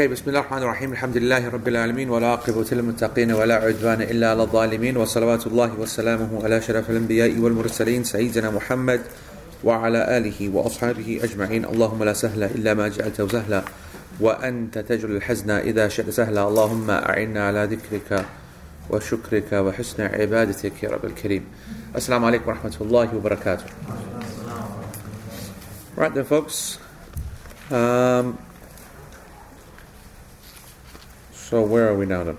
Okay, بسم الله الرحمن الرحيم. الحمد لله رب العالمين ولا عاقبة للمتقين ولا عدوان إلا على الظالمين. وصلوات الله وسلامه على شرف الأنبياء والمرسلين سيدنا محمد وعلى آله وأصحابه أجمعين. اللهم لا سهل إلا ما جعلته سهلا وأنت تجعل الحزن إذا شئت سهلا. اللهم أعنا على ذكرك وشكرك وحسن عبادتك يا رب الكريم. السلام عليكم ورحمة الله وبركاته. Right then folks. Um, So where are we now then?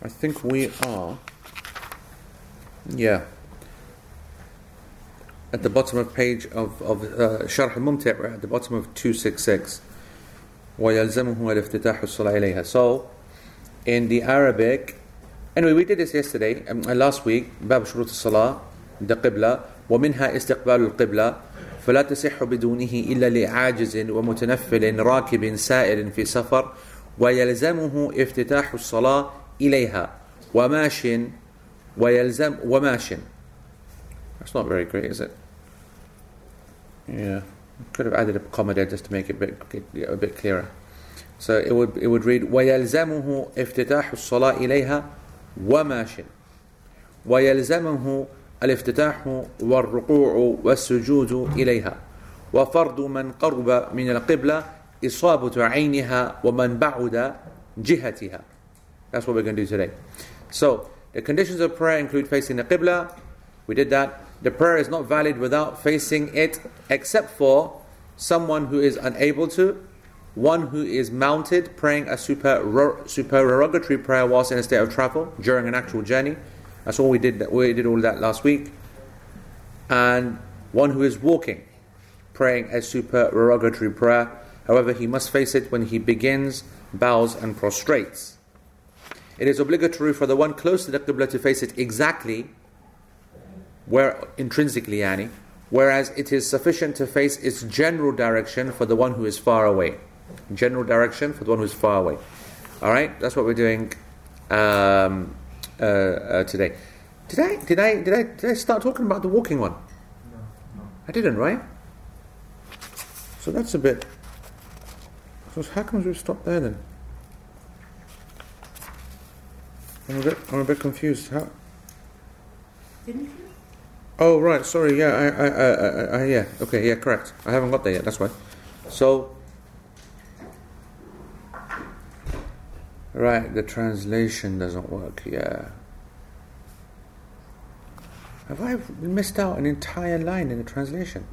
I think we are, yeah, at the bottom of page of, of uh, Sharh al-Mumti' we're at the bottom of 266. وَيَلْزَمُهُ الْإِفْتِتَاحُ الصَّلَاةِ إِلَيْهَا So, in the Arabic, anyway, we did this yesterday, um, last week, باب شروط الصلاة, the Qibla, ومنها استقبال القبلة فلا تصح بدونه إلا لعاجز ومتنفل راكب سائر في سفر ويلزمه افتتاح الصلاة إليها وماش ويلزم وماش That's not very great, is it? Yeah, could have added a comma there just to make it a bit, a bit clearer. So it would it would read ويلزمه افتتاح الصلاة إليها وماش ويلزمه الافتتاح والركوع والسجود إليها وفرض من قرب من القبلة إصابة عينها ومن بعد جهتها That's what we're going to do today. So, the conditions of prayer include facing the Qibla. We did that. The prayer is not valid without facing it, except for someone who is unable to, one who is mounted, praying a super, supererogatory prayer whilst in a state of travel during an actual journey. that's all we did. We did all that last week. And one who is walking, praying a supererogatory prayer. However, he must face it when he begins, bows, and prostrates. It is obligatory for the one close to the Qibla to face it exactly where intrinsically yani, whereas it is sufficient to face its general direction for the one who is far away. General direction for the one who is far away. Alright, that's what we're doing um, uh, uh, today. Did I, did, I, did, I, did I start talking about the walking one? No, no. I didn't, right? So that's a bit. So how come we stopped there then? I'm a bit, I'm a bit confused. How? Didn't you? Oh right, sorry. Yeah, I, I, I, I, I, yeah. Okay, yeah, correct. I haven't got there yet. That's why. So, right, the translation doesn't work. Yeah. Have I missed out an entire line in the translation?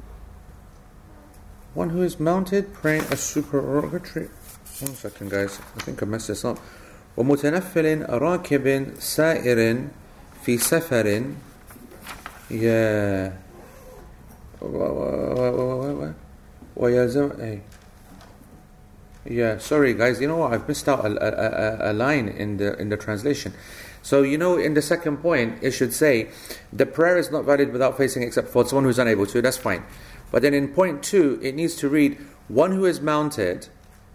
One who is mounted praying a supererogatory. One second, guys. I think I messed this up. ومتنفل راكب سائر في سفر يا ويلزم اي yeah sorry guys. You know what? I've missed out a, a, a, line in the in the translation. So you know in the second point it should say the prayer is not valid without facing except for someone who's unable to. That's fine. But then in point two it needs to read one who is mounted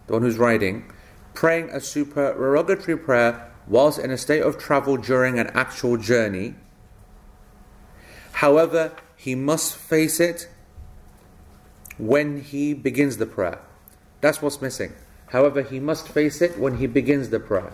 the one who's riding praying a supererogatory prayer whilst in a state of travel during an actual journey. However, he must face it when he begins the prayer. That's what's missing. However, he must face it when he begins the prayer.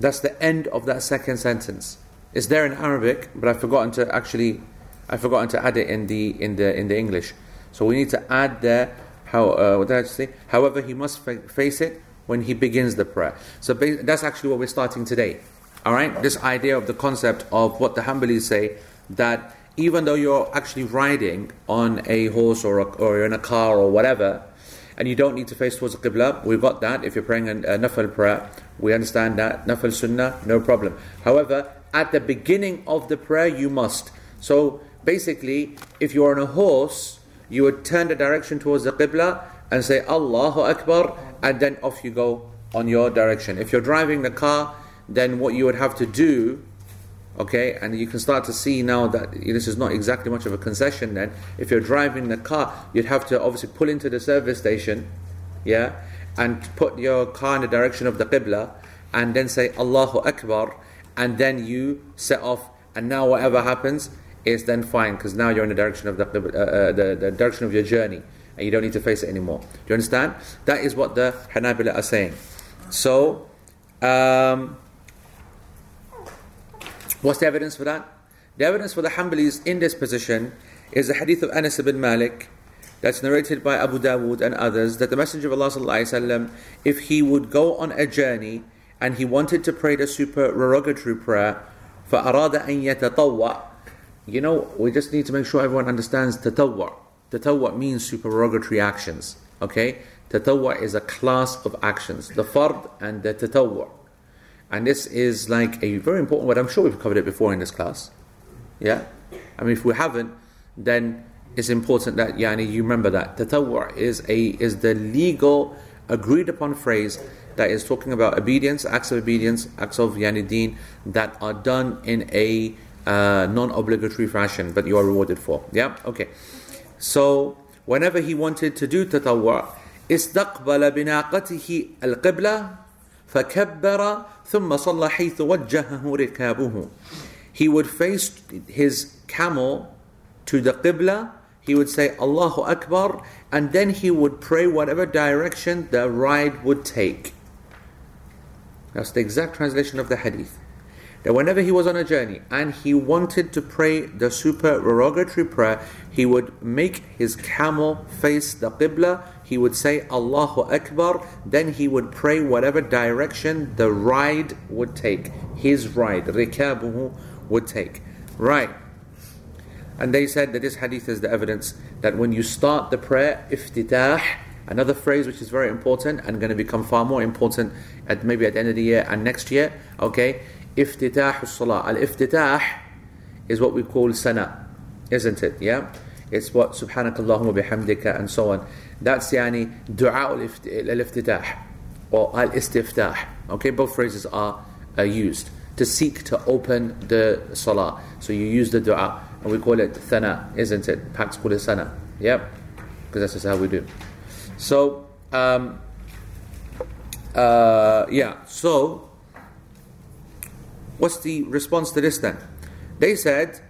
That's the end of that second sentence. It's there in Arabic, but I've forgotten to actually, I've forgotten to add it in the in the in the English. So we need to add there how, uh, what did I say? However, he must fa- face it when he begins the prayer. So ba- that's actually what we're starting today. All right, this idea of the concept of what the Hanbalis say that even though you're actually riding on a horse or a, or in a car or whatever, and you don't need to face towards the qibla, we've got that. If you're praying a, nafal prayer, we understand that nafal sunnah, no problem. However, at the beginning of the prayer, you must. So basically, if you're on a horse you would turn the direction towards the Qibla and say Allahu Akbar and then off you go on your direction. If you're driving the car, then what you would have to do, okay, and you can start to see now that this is not exactly much of a concession then. If you're driving the car, you'd have to obviously pull into the service station, yeah, and put your car in the direction of the Qibla and then say Allahu Akbar and then you set off and now whatever happens is then fine because now you're in the direction of the, uh, uh, the, the direction of your journey and you don't need to face it anymore. Do you understand? That is what the Hanabila are saying. So, um, what's the evidence for that? The evidence for the Hanbalis in this position is the hadith of Anas ibn Malik that's narrated by Abu Dawood and others that the Messenger of Allah وسلم, if he would go on a journey and he wanted to pray the supererogatory prayer, فأراد أن يتطوع you know, we just need to make sure everyone understands tatawwa. Tatawwa means supererogatory actions. Okay? Tatawwa is a class of actions. The fard and the tatawwa. And this is like a very important word. I'm sure we've covered it before in this class. Yeah? I mean, if we haven't, then it's important that yani, you remember that. Tatawwa is, a, is the legal, agreed upon phrase that is talking about obedience, acts of obedience, acts of yani deen that are done in a uh, non-obligatory fashion, but you are rewarded for. Yeah, okay. So whenever he wanted to do tatawwa, استقبل بناقته القبلة فكبر ثم صلى حيث وجهه ركابه. He would face his camel to the qibla. He would say Allahu Akbar, and then he would pray whatever direction the ride would take. That's the exact translation of the hadith that whenever he was on a journey and he wanted to pray the supererogatory prayer, he would make his camel face the Qibla, he would say Allahu Akbar, then he would pray whatever direction the ride would take, his ride, rikabuhu would take. Right. And they said that this hadith is the evidence that when you start the prayer, iftitah, another phrase which is very important and going to become far more important at maybe at the end of the year and next year, okay, iftitah salah. Al iftitah is what we call sana, isn't it? Yeah? It's what subhanak Allahumma bihamdika and so on. That's yani dua al iftitah or al istiftah. Okay, both phrases are used to seek to open the salah. So you use the dua and we call it thana, isn't it? Perhaps call it sana. Yeah? Because that's just how we do. So, um, uh, yeah, so What's the response to this then? They said,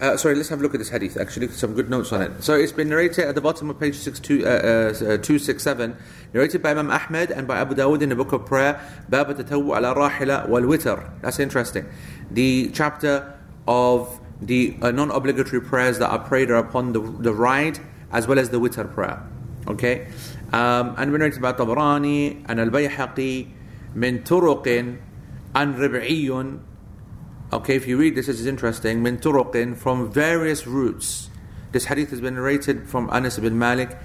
uh, sorry, let's have a look at this hadith actually, some good notes on it. So it's been narrated at the bottom of page six, two, uh, uh, 267, narrated by Imam Ahmed and by Abu Dawud in the book of prayer, Bab Tatawu ala Rahila wal Witr. That's interesting. The chapter of the uh, non obligatory prayers that are prayed are upon the, the ride as well as the Witr prayer. Okay? Um, and narrated by Tabarani and Al Bayhaqi من طرق عن ربعي Okay, if you read this, this is interesting. Min turuqin, from various routes. This hadith has been narrated from Anas ibn Malik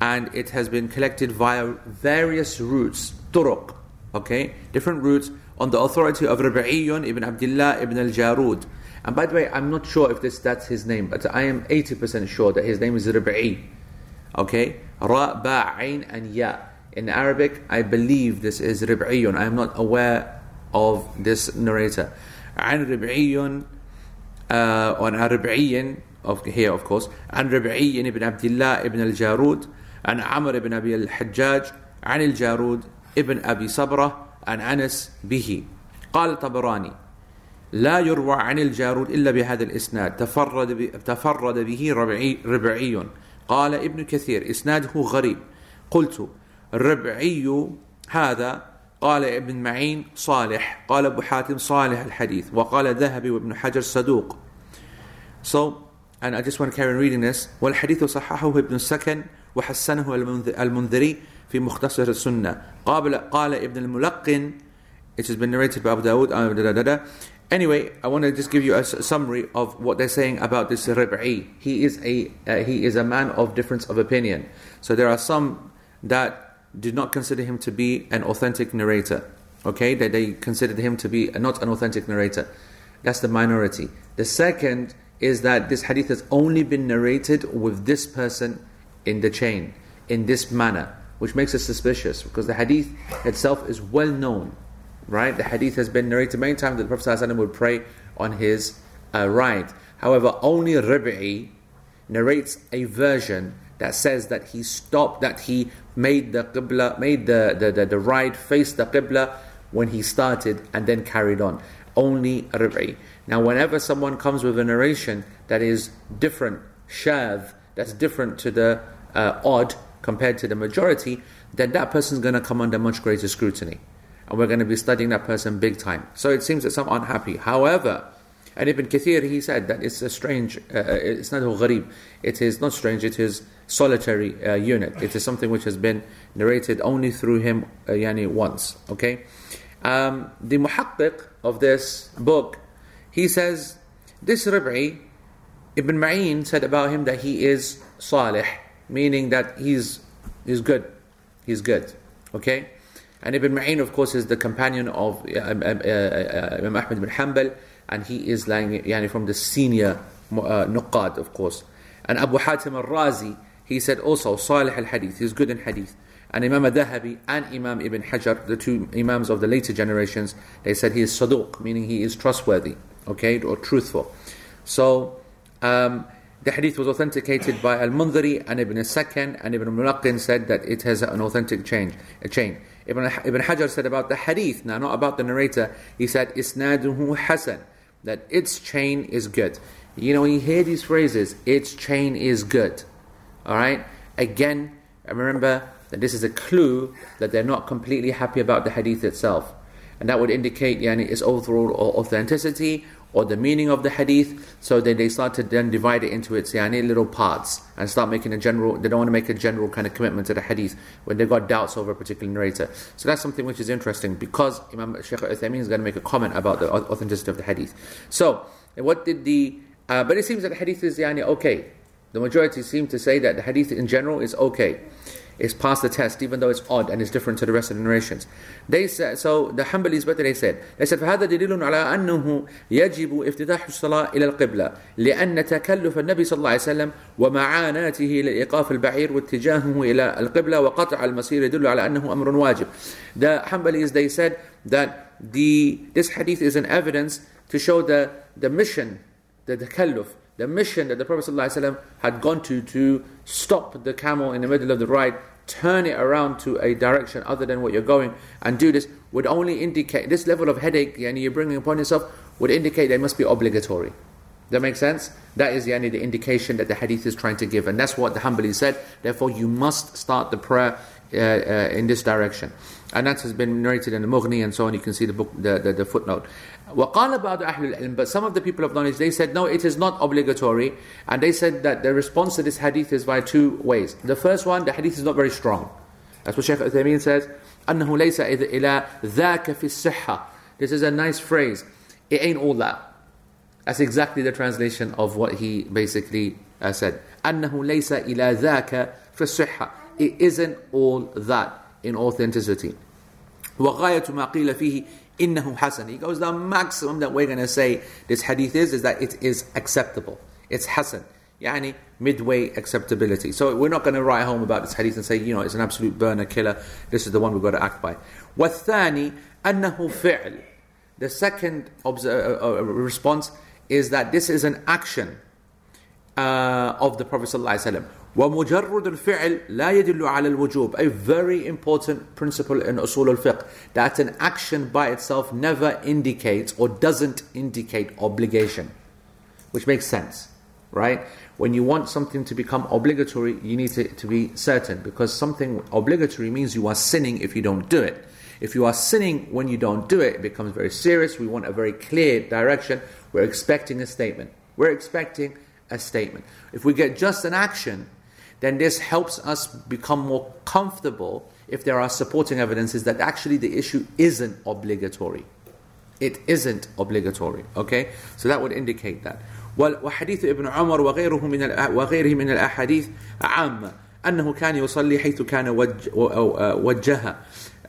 and it has been collected via various routes. Turuq, okay? Different routes on the authority of Rabi'iyun ibn Abdullah ibn al-Jarud. And by the way, I'm not sure if this that's his name, but I am 80% sure that his name is Rabi'i. Okay? Ra, ba, ain, and ya. In Arabic, I believe this is Rib'iyun. I am not aware of this narrator. عن ربعي uh, عن ربعي here of course عن ربعي بن عبد الله بن الجارود عن عمرو بن أبي الحجاج عن الجارود ابن أبي صبرة عن أنس به. قال طبراني لا يروى عن الجارود إلا بهذا الإسناد. تفرد, تفرد به ربعي, ربعي. قال ابن كثير إسناده غريب. قلت الربعي هذا قال ابن معين صالح قال أبو حاتم صالح الحديث وقال ذهبي وابن حجر صدوق So, and I just want to carry on reading this والحديث صححه ابن السكن وحسنه المنذري في مختصر السنة قال, قال ابن الملقن it has been narrated by Abu Dawud Anyway, I want to just give you a summary of what they're saying about this Rib'i. He is a uh, he is a man of difference of opinion. So there are some that did not consider him to be an authentic narrator. Okay, that they considered him to be not an authentic narrator. That's the minority. The second is that this hadith has only been narrated with this person in the chain, in this manner, which makes us suspicious because the hadith itself is well known. Right? The hadith has been narrated many times that the Prophet ﷺ would pray on his uh, right. However, only Rabi'i narrates a version that says that he stopped, that he made the qibla, made the, the, the, the right face the qibla when he started and then carried on. Only Rib'i. Now, whenever someone comes with a narration that is different, shav, that's different to the uh, odd compared to the majority, then that person's going to come under much greater scrutiny. And we're going to be studying that person big time. So it seems that some aren't happy. However, and Ibn Kathir, he said that it's a strange, uh, it's not gharib, it is not strange, it is solitary uh, unit. It is something which has been narrated only through him uh, yani once. Okay? Um, the muhaqqiq of this book, he says, this Rib'i, Ibn Ma'in said about him that he is salih, meaning that he's, he's good. He's good. Okay? And Ibn Ma'in, of course, is the companion of uh, uh, uh, Imam Ahmad bin Hanbal, and he is like, yani, from the senior uh, nuqad, of course. And Abu Hatim al-Razi, he said also, Salih al-Hadith, he's good in Hadith. And Imam Dahabi and Imam Ibn Hajar, the two Imams of the later generations, they said he is saduq, meaning he is trustworthy, okay, or truthful. So, um, the hadith was authenticated by Al-Mundhiri and Ibn Sakan, and Ibn Mulaqin said that it has an authentic change, a chain. Ibn, Ibn Hajar said about the hadith, now not about the narrator, he said, Isnaduhu Hasan, that its chain is good. You know, when you hear these phrases, its chain is good. Alright? Again, remember that this is a clue that they're not completely happy about the hadith itself. And that would indicate yani, its overall authenticity or the meaning of the hadith. So then they start to then divide it into its yani, little parts and start making a general, they don't want to make a general kind of commitment to the hadith when they've got doubts over a particular narrator. So that's something which is interesting because Imam Shaykh Uthaymeen is going to make a comment about the authenticity of the hadith. So, what did the, uh, but it seems that the hadith is yani, okay. The majority seem to say that the hadith in general is okay. It's passed the test, even though it's odd and it's different to the rest of the narrations. They said, so the Hanbalis, what did they say? They said, فهذا دليل على أنه يجب افتتاح الصلاة إلى القبلة لأن تكلف النبي صلى الله عليه وسلم ومعاناته لإيقاف البعير واتجاهه إلى القبلة وقطع المسير يدل على أنه أمر واجب. The Hanbalis, they said that the, this hadith is an evidence to show the, the mission, the takalluf, the mission that the Prophet ﷺ had gone to to stop the camel in the middle of the ride, turn it around to a direction other than what you're going, and do this would only indicate this level of headache yani, you're bringing upon yourself would indicate they must be obligatory. That makes sense? That is yani, the indication that the hadith is trying to give, and that's what the Hanbali said. Therefore, you must start the prayer uh, uh, in this direction. And that has been narrated in the Mughni and so on. You can see the book, the, the, the footnote. وقال بعض أهل العلم, but some of the people of knowledge, they said, no, it is not obligatory. And they said that the response to this hadith is by two ways. The first one, the hadith is not very strong. That's what Shaykh Uthaymeen says. أنه ليس إلى ذاك في الصحة. This is a nice phrase. It ain't all that. That's exactly the translation of what he basically uh, said. أنه ليس إلى ذاك في الصحة. It isn't all that in authenticity. وغاية ما قيل فيه إنه حسن. He goes, the maximum that we're going to say this hadith is, is that it is acceptable. It's hasan. Yani midway acceptability. So we're not going to write home about this hadith and say, you know, it's an absolute burner killer. This is the one we've got to act by. والثاني أنه فعل. The second obs- uh, uh, response is that this is an action uh, of the Prophet ﷺ. ومجرد الفعل لا يدل على الوجوب a very important principle in usul al-fiqh that an action by itself never indicates or doesn't indicate obligation which makes sense right when you want something to become obligatory you need to, to be certain because something obligatory means you are sinning if you don't do it if you are sinning when you don't do it it becomes very serious we want a very clear direction we're expecting a statement we're expecting a statement if we get just an action then this helps us become more comfortable if there are supporting evidences that actually the issue isn't obligatory. It isn't obligatory. Okay? So that would indicate that. وحديث ابن عمر وغيره من وغيره من الأحاديث عامة أنه كان يصلي حيث كان وجهها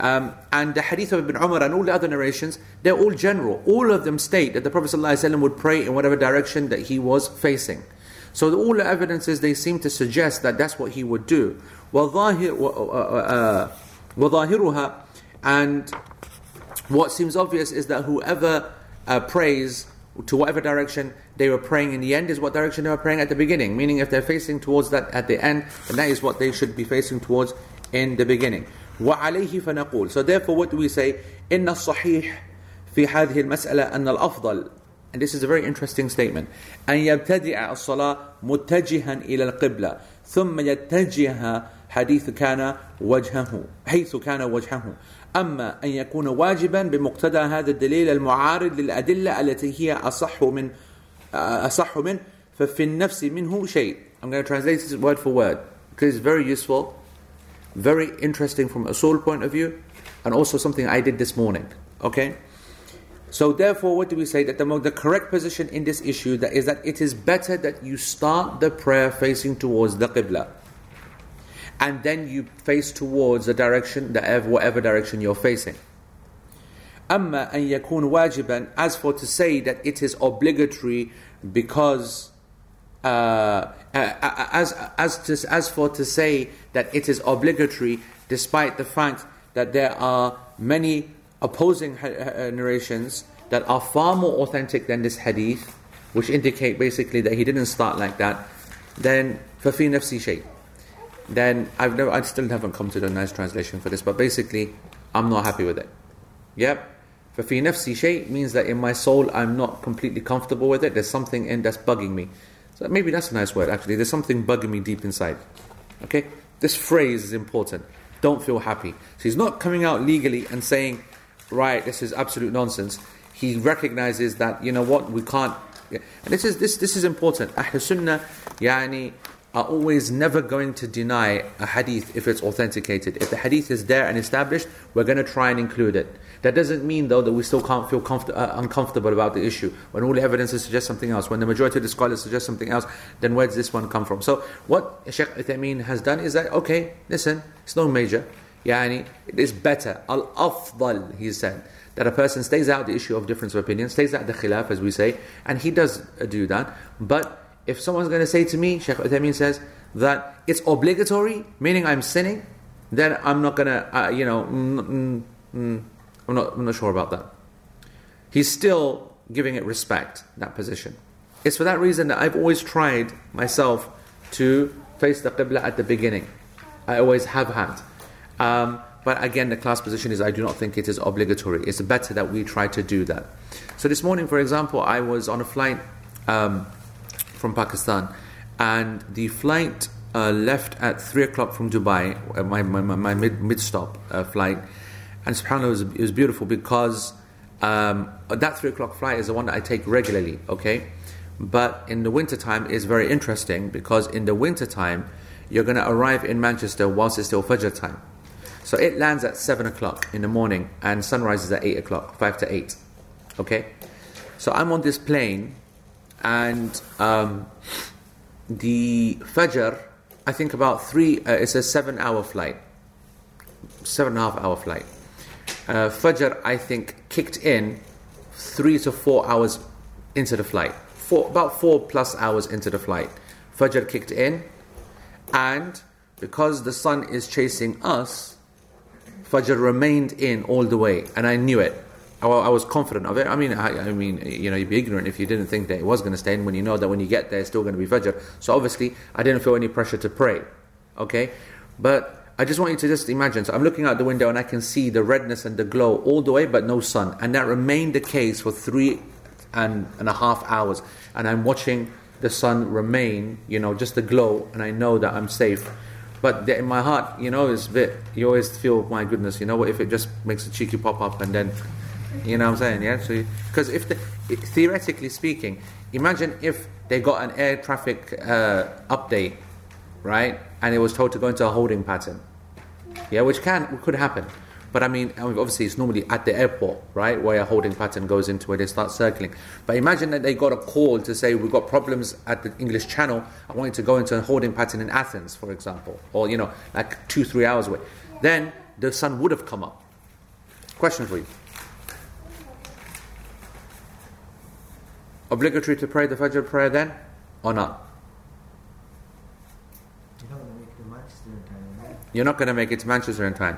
um, and the hadith of Ibn Umar and all the other narrations, they're all general. All of them state that the Prophet ﷺ would pray in whatever direction that he was facing. So all the evidences they seem to suggest that that's what he would do. وظاهرها and what seems obvious is that whoever uh, prays to whatever direction they were praying in the end is what direction they were praying at the beginning. Meaning, if they're facing towards that at the end, then that is what they should be facing towards in the beginning. وعليه فنقول. So therefore, what do we say? إن الصحيح في هذه المسألة أن الأفضل and this is a very interesting statement. أن يبتدع الصلاة متجها إلى القبلة ثم يتجه حديث كان وجهه حيث كان وجهه. أما أن يكون واجبا بمقتدى هذا الدليل المعارض للأدلة التي هي أصح من أصح من ففي النفس منه شيء. I'm going to translate this word for word. It's very useful very interesting from a usul point of view and also something I did this morning okay? so therefore what do we say that the, the correct position in this issue that is that it is better that you start the prayer facing towards the Qibla and then you face towards the direction, the whatever direction you're facing. أما أن يكون واجبا as for to say that it is obligatory because uh, uh, uh, as as to, as for to say that it is obligatory despite the fact that there are many opposing narrations that are far more authentic than this hadith which indicate basically that he didn't start like that then ففي نفسي شيء then I've never, I still haven't come to the nice translation for this, but basically, I'm not happy with it. Yep. فَفِي نَفْسِ شَيْء means that in my soul I'm not completely comfortable with it. There's something in that's bugging me. So maybe that's a nice word actually. There's something bugging me deep inside. Okay? This phrase is important. Don't feel happy. So he's not coming out legally and saying, right, this is absolute nonsense. He recognizes that, you know what, we can't. And this is, this, this is important. Ahl Sunnah, yani, are always never going to deny a hadith if it's authenticated. If the hadith is there and established, we're going to try and include it. That doesn't mean, though, that we still can't feel comfort, uh, uncomfortable about the issue. When all the evidences suggest something else, when the majority of the scholars suggest something else, then where does this one come from? So, what Sheikh Uthaymeen has done is that, okay, listen, it's no major. Yani, it is better. Al afdal, he said that a person stays out the issue of difference of opinion, stays out the khilaf, as we say, and he does do that. But if someone's going to say to me, Sheikh Uthaymeen says, that it's obligatory, meaning I'm sinning, then I'm not going to, uh, you know, mm, mm, mm, I'm, not, I'm not sure about that. He's still giving it respect, that position. It's for that reason that I've always tried myself to face the Qibla at the beginning. I always have had. Um, but again, the class position is I do not think it is obligatory. It's better that we try to do that. So this morning, for example, I was on a flight um, from Pakistan, and the flight uh, left at three o'clock from Dubai, uh, my, my, my mid mid stop uh, flight, and subhanallah, it was, it was beautiful because um, that three o'clock flight is the one that I take regularly. Okay, but in the winter time is very interesting because in the winter time you're going to arrive in Manchester whilst it's still Fajr time. So it lands at seven o'clock in the morning and sunrise is at eight o'clock, five to eight. Okay, so I'm on this plane and um, the Fajr, I think about three, uh, it's a seven hour flight, seven and a half hour flight. Uh, Fajr, I think, kicked in three to four hours into the flight, four, about four plus hours into the flight. Fajr kicked in, and because the sun is chasing us, Fajr remained in all the way, and I knew it. I, I was confident of it. I mean, I, I, mean, you know, you'd be ignorant if you didn't think that it was going to stay in when you know that when you get there, it's still going to be Fajr. So obviously, I didn't feel any pressure to pray. Okay? But I just want you to just imagine. So I'm looking out the window and I can see the redness and the glow all the way, but no sun. And that remained the case for three and, and a half hours. And I'm watching the sun remain, you know, just the glow, and I know that I'm safe. But in my heart, you know, a bit, you always feel, my goodness, you know what, if it just makes a cheeky pop up and then you know what I'm saying? Yeah. So because if the, theoretically speaking, imagine if they got an air traffic uh, update, right, and it was told to go into a holding pattern. Yeah, which can could happen. But I mean, obviously, it's normally at the airport, right, where a holding pattern goes into where they start circling. But imagine that they got a call to say, We've got problems at the English Channel. I want you to go into a holding pattern in Athens, for example, or, you know, like two, three hours away. Then the sun would have come up. Question for you. obligatory to pray the Fajr prayer then or not? You're not going to make it to Manchester in time.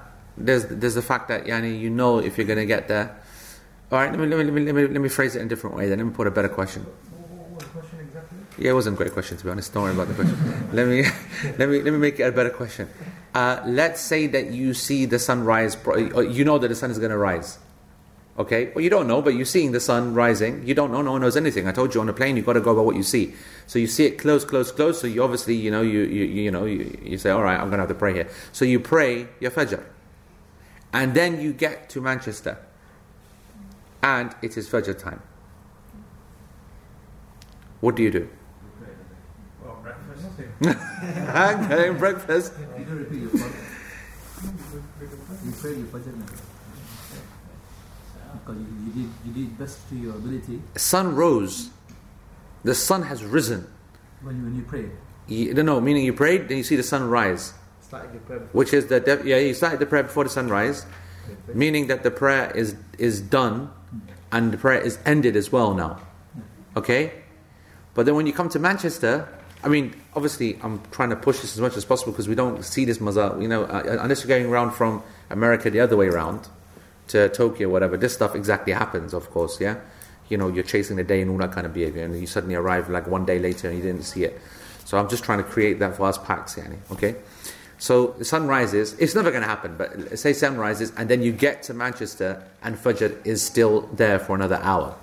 There's there's the fact that yani, you know if you're going to get there. All right, let me, let, me, let, me, let, me, let me phrase it in a different way then. Let me put a better question. What question exactly? Yeah, it wasn't a great question to be honest. Don't worry about the question. let me let me let me make it a better question. Uh, let's say that you see the sun rise. You know that the sun is going to rise. Okay, well you don't know, but you're seeing the sun rising. You don't know. No one knows anything. I told you on a plane, you've got to go by what you see. So you see it close, close, close. So you obviously, you know, you you, you know, you, you say, all right, I'm going to have to pray here. So you pray your fajr, and then you get to Manchester, and it is fajr time. What do you do? Well, breakfast. I'm getting breakfast. You don't repeat your fajr. You pray your fajr. Because you, you did you did best to your ability Sun rose. The sun has risen. when you, when you pray. You, no, no, meaning you prayed, then you see the sun rise, Starting the prayer. Which is the de- yeah. You started the prayer before the sunrise, meaning that the prayer is is done, and the prayer is ended as well now. Okay, but then when you come to Manchester, I mean, obviously, I'm trying to push this as much as possible because we don't see this mazal. You know, uh, uh, unless you're going around from America the other way around to Tokyo, whatever. This stuff exactly happens, of course. Yeah, you know, you're chasing the day and all that kind of behavior, and you suddenly arrive like one day later and you didn't see it. So I'm just trying to create that for us packs, yani, okay? So the sun rises. It's never going to happen, but say sun rises, and then you get to Manchester, and Fajr is still there for another hour.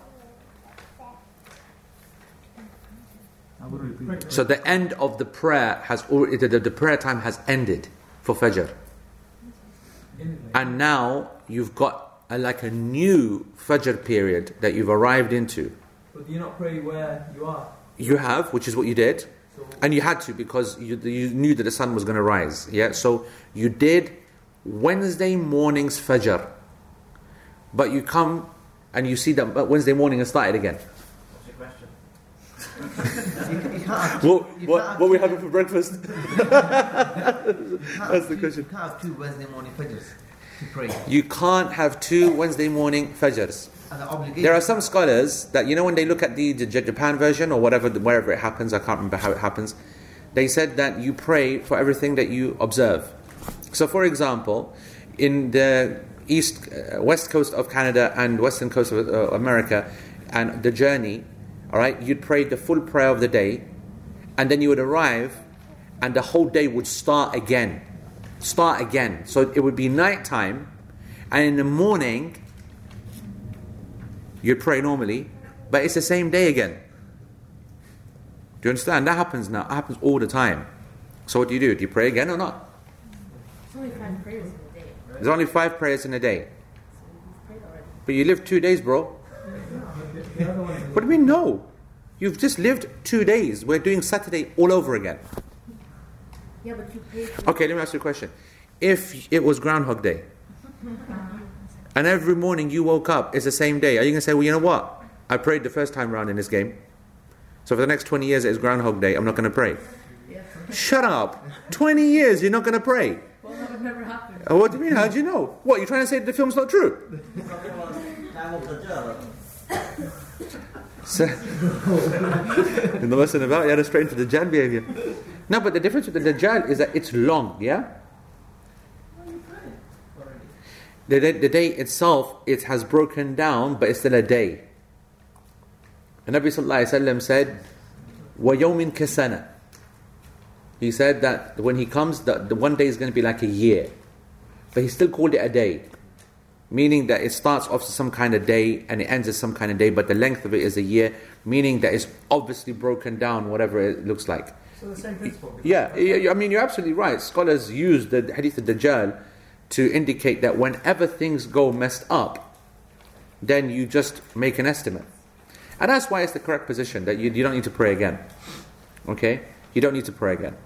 I would repeat. So the end of the prayer has already, the, the, prayer time has ended for Fajr. And now you've got a, like a new Fajr period that you've arrived into. But do you not pray where you are? You have, which is what you did, and you had to because you, you knew that the sun was going to rise. Yeah, so you did Wednesday morning's Fajr, but you come and you see that Wednesday morning has started again. what's your question? You, you can't What, You what, can't- what we having for breakfast? you can't have That's the two, question. You can't have two Wednesday morning fajrs to pray. You can't have two Wednesday morning Fajrs. There are some scholars that you know when they look at the, the Japan version or whatever, wherever it happens, I can't remember how it happens. They said that you pray for everything that you observe. So, for example, in the east, uh, west coast of Canada and western coast of uh, America, and the journey, all right, you'd pray the full prayer of the day, and then you would arrive, and the whole day would start again, start again. So it would be night time, and in the morning You'd pray normally, but it's the same day again. Do you understand? That happens now. It happens all the time. So what do you do? Do you pray again or not? It's only five prayers in a day. There's only five prayers in a day. So you've prayed already. But you lived two days, bro. The other one What do you mean no? You've just lived two days. We're doing Saturday all over again. Yeah, but you prayed. Okay, let me ask you a question. If it was Groundhog Day, and every morning you woke up, it's the same day, are you going to say, well, you know what? I prayed the first time round in this game. So for the next 20 years, it's Groundhog Day, I'm not going to pray. Yeah. Shut up. 20 years, you're not going to pray. Well, that would never happen. Uh, What do you mean? How do you know? What, you're trying to say that the film's not true? So, in the lesson about, you had to straight into the Dajjal behavior. No, but the difference with the Dajjal is that it's long, yeah? The day, the day itself, it has broken down, but it's still a day. The Nabi Sallallahu Alaihi Wasallam said, وَيَوْمٍ كَسَنَةٍ He said that when he comes, the, the one day is going to be like a year. But he still called it a day. Meaning that it starts off as some kind of day and it ends as some kind of day, but the length of it is a year, meaning that it's obviously broken down, whatever it looks like. so the same principle. Yeah, yeah, yeah, I mean, you're absolutely right. Scholars use the hadith of Dajjal to indicate that whenever things go messed up, then you just make an estimate. And that's why it's the correct position that you, you don't need to pray again. Okay? You don't need to pray again.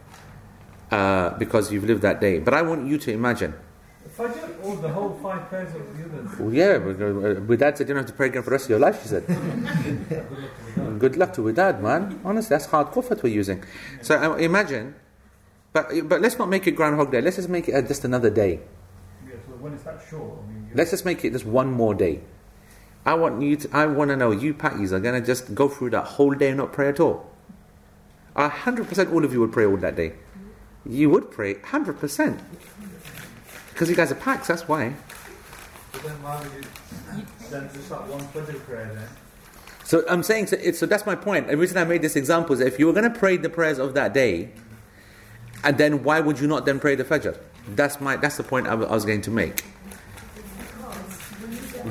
Uh, because you've lived that day. But I want you to imagine. If Fajr or the whole five prayers of the? Well, yeah, with Widad said you don't have to pray again for the rest of your life, she said. Good luck to Widad, man. Honestly, that's hard kufat we're using. So uh, imagine, but, but let's not make it Groundhog Day. Let's just make it uh, just another day. When it's that short, I mean, Let's just make it just one more day. I want you to, I want to know you patties are going to just go through that whole day and not pray at all. A hundred percent all of you would pray all that day. You would pray 100%. Because you guys are packs, that's why. But then why would you then just that one Fajr prayer then? So I'm saying, so, it's, so that's my point. The reason I made this example is if you were going to pray the prayers of that day, and then why would you not then pray the Fajr? That's my. That's the point I I was going to make.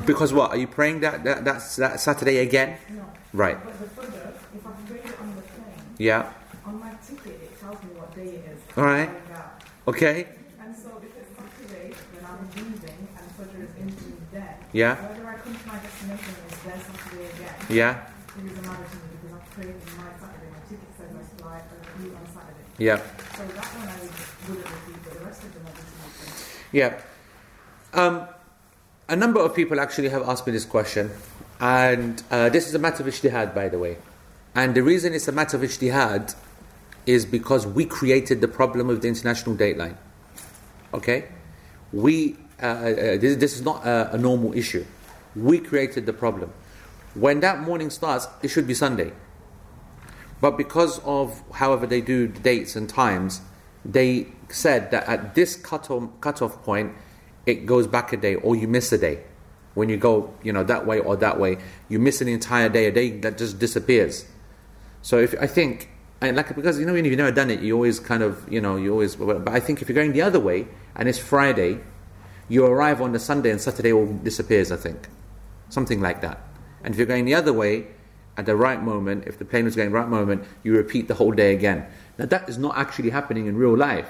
Because what are you praying that that, that, that Saturday again? No. Right. But the further, if I pray it on the plane, Yeah. on my ticket it tells me what day it is. All right. Okay. And so if it's Saturday, then I'm leaving and Fajr is then. Yeah. Whether I come to my destination it's there Saturday again, Yeah. it doesn't matter to me because I've prayed in my Saturday. My ticket says I fly leave on Saturday. Yeah. So that one I wouldn't repeat, but the rest of them obviously make sense. Yeah. Um, a number of people actually have asked me this question, and uh, this is a matter of ijtihad, by the way. And the reason it's a matter of ijtihad is because we created the problem of the international dateline. Okay? We, uh, uh, this, this is not a, a normal issue. We created the problem. When that morning starts, it should be Sunday. But because of however they do the dates and times, they said that at this cutoff, cutoff point, it goes back a day or you miss a day. When you go, you know, that way or that way, you miss an entire day, a day that just disappears. So if I think, and like because you know when you've never done it, you always kind of, you know, you always. But I think if you're going the other way and it's Friday, you arrive on the Sunday and Saturday all disappears. I think something like that. And if you're going the other way, at the right moment, if the plane was going right moment, you repeat the whole day again. Now that is not actually happening in real life.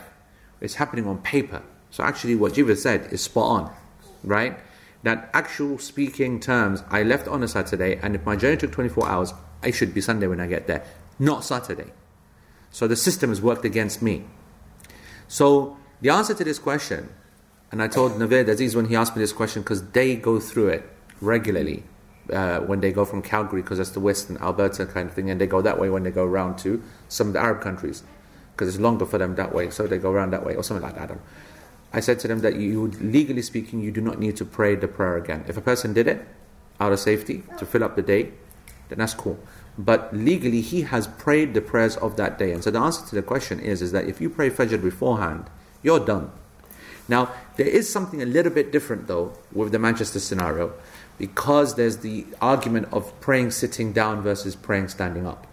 It's happening on paper. So actually what Jiva said is spot on. Right? That actual speaking terms, I left on a Saturday and if my journey took 24 hours, I should be Sunday when I get there. Not Saturday. So the system has worked against me. So the answer to this question, and I told Naveed Aziz when he asked me this question because they go through it regularly uh, when they go from Calgary because that's the western Alberta kind of thing, and they go that way when they go around to some of the Arab countries because it's longer for them that way, so they go around that way or something like that. I. I said to them that you, legally speaking, you do not need to pray the prayer again. If a person did it out of safety to fill up the day, then that's cool. But legally, he has prayed the prayers of that day. And so the answer to the question is, is that if you pray Fajr beforehand, you're done. Now, there is something a little bit different though with the Manchester scenario because there's the argument of praying sitting down versus praying standing up.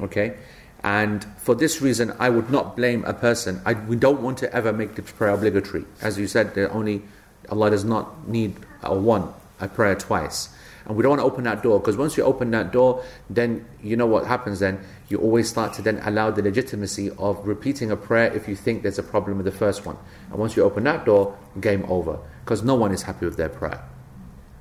Okay? And for this reason, I would not blame a person. I, we don't want to ever make the prayer obligatory. As you said, only Allah does not need or want a prayer twice. And we don't want to open that door because once you open that door, then you know what happens then? You always start to then allow the legitimacy of repeating a prayer if you think there's a problem with the first one. And once you open that door, game over. Because no one is happy with their prayer.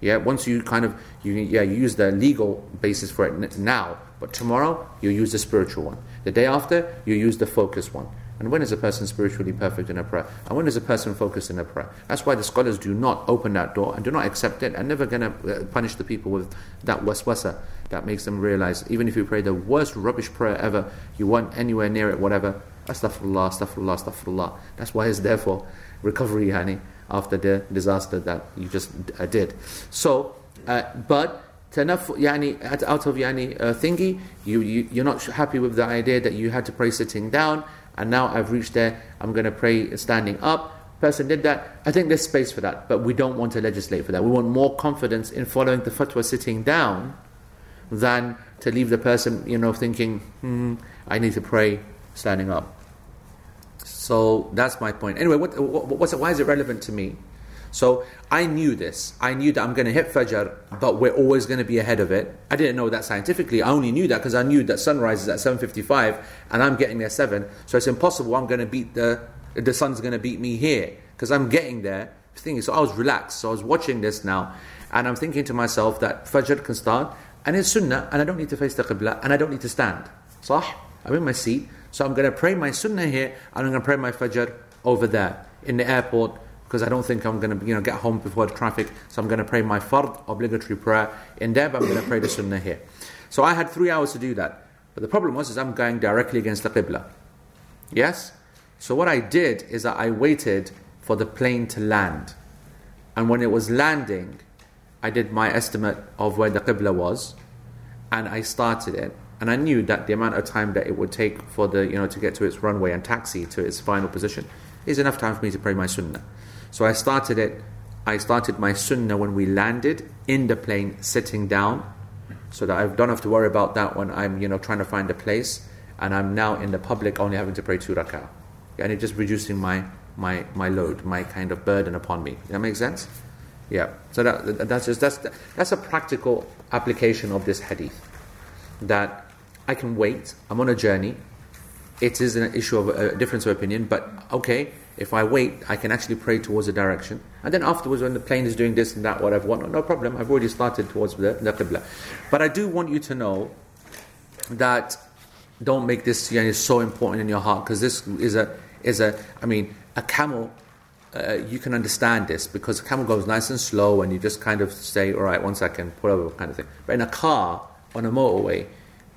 Yeah, once you kind of you yeah you use the legal basis for it now, but tomorrow you use the spiritual one. The day after you use the focus one. And when is a person spiritually perfect in a prayer? And when is a person focused in a prayer? That's why the scholars do not open that door and do not accept it and never gonna uh, punish the people with that waswasa that makes them realize even if you pray the worst rubbish prayer ever, you weren't anywhere near it, whatever. Astaghfirullah, astaghfirullah, astaghfirullah. That's why it's there for recovery, honey after the disaster that you just uh, did. So, uh, but out out of yani, uh, thingy, you, you, you're not happy with the idea that you had to pray sitting down, and now I've reached there, I'm going to pray standing up. Person did that. I think there's space for that, but we don't want to legislate for that. We want more confidence in following the fatwa sitting down than to leave the person, you know, thinking, hmm, I need to pray standing up. So that's my point. Anyway, what, what, what's it, why is it relevant to me? So I knew this. I knew that I'm going to hit Fajr, but we're always going to be ahead of it. I didn't know that scientifically. I only knew that because I knew that sunrise is at 7.55 and I'm getting there 7. So it's impossible I'm going to beat the, the sun's going to beat me here because I'm getting there. Thinking, so I was relaxed. So I was watching this now and I'm thinking to myself that Fajr can start and it's Sunnah and I don't need to face the Qibla and I don't need to stand. Sah? I'm in my seat. So I'm going to pray my Sunnah here and I'm going to pray my Fajr over there in the airport because I don't think I'm going to you know get home before the traffic. So I'm going to pray my fard obligatory prayer in there, but I'm going to pray the sunnah here. So I had three hours to do that. But the problem was is I'm going directly against the qibla. Yes. So what I did is that I waited for the plane to land, and when it was landing, I did my estimate of where the qibla was, and I started it. And I knew that the amount of time that it would take for the you know to get to its runway and taxi to its final position is enough time for me to pray my sunnah. So I started it. I started my sunnah when we landed in the plane, sitting down, so that I don't have to worry about that when I'm you know trying to find a place, and I'm now in the public only having to pray two rak'ah, and it just reducing my my my load, my kind of burden upon me. Does that makes sense? Yeah. So that, that's just that's that's a practical application of this hadith. That I can wait. I'm on a journey. It is an issue of a difference of opinion, but okay. If I wait, I can actually pray towards a direction, and then afterwards, when the plane is doing this and that, whatever, what, no problem. I've already started towards the, the qibla. But I do want you to know that don't make this yani, so important in your heart because this is a is a. I mean, a camel uh, you can understand this because a camel goes nice and slow and you just kind of say, all right, one second, pull over, kind of thing. But in a car, on a motorway,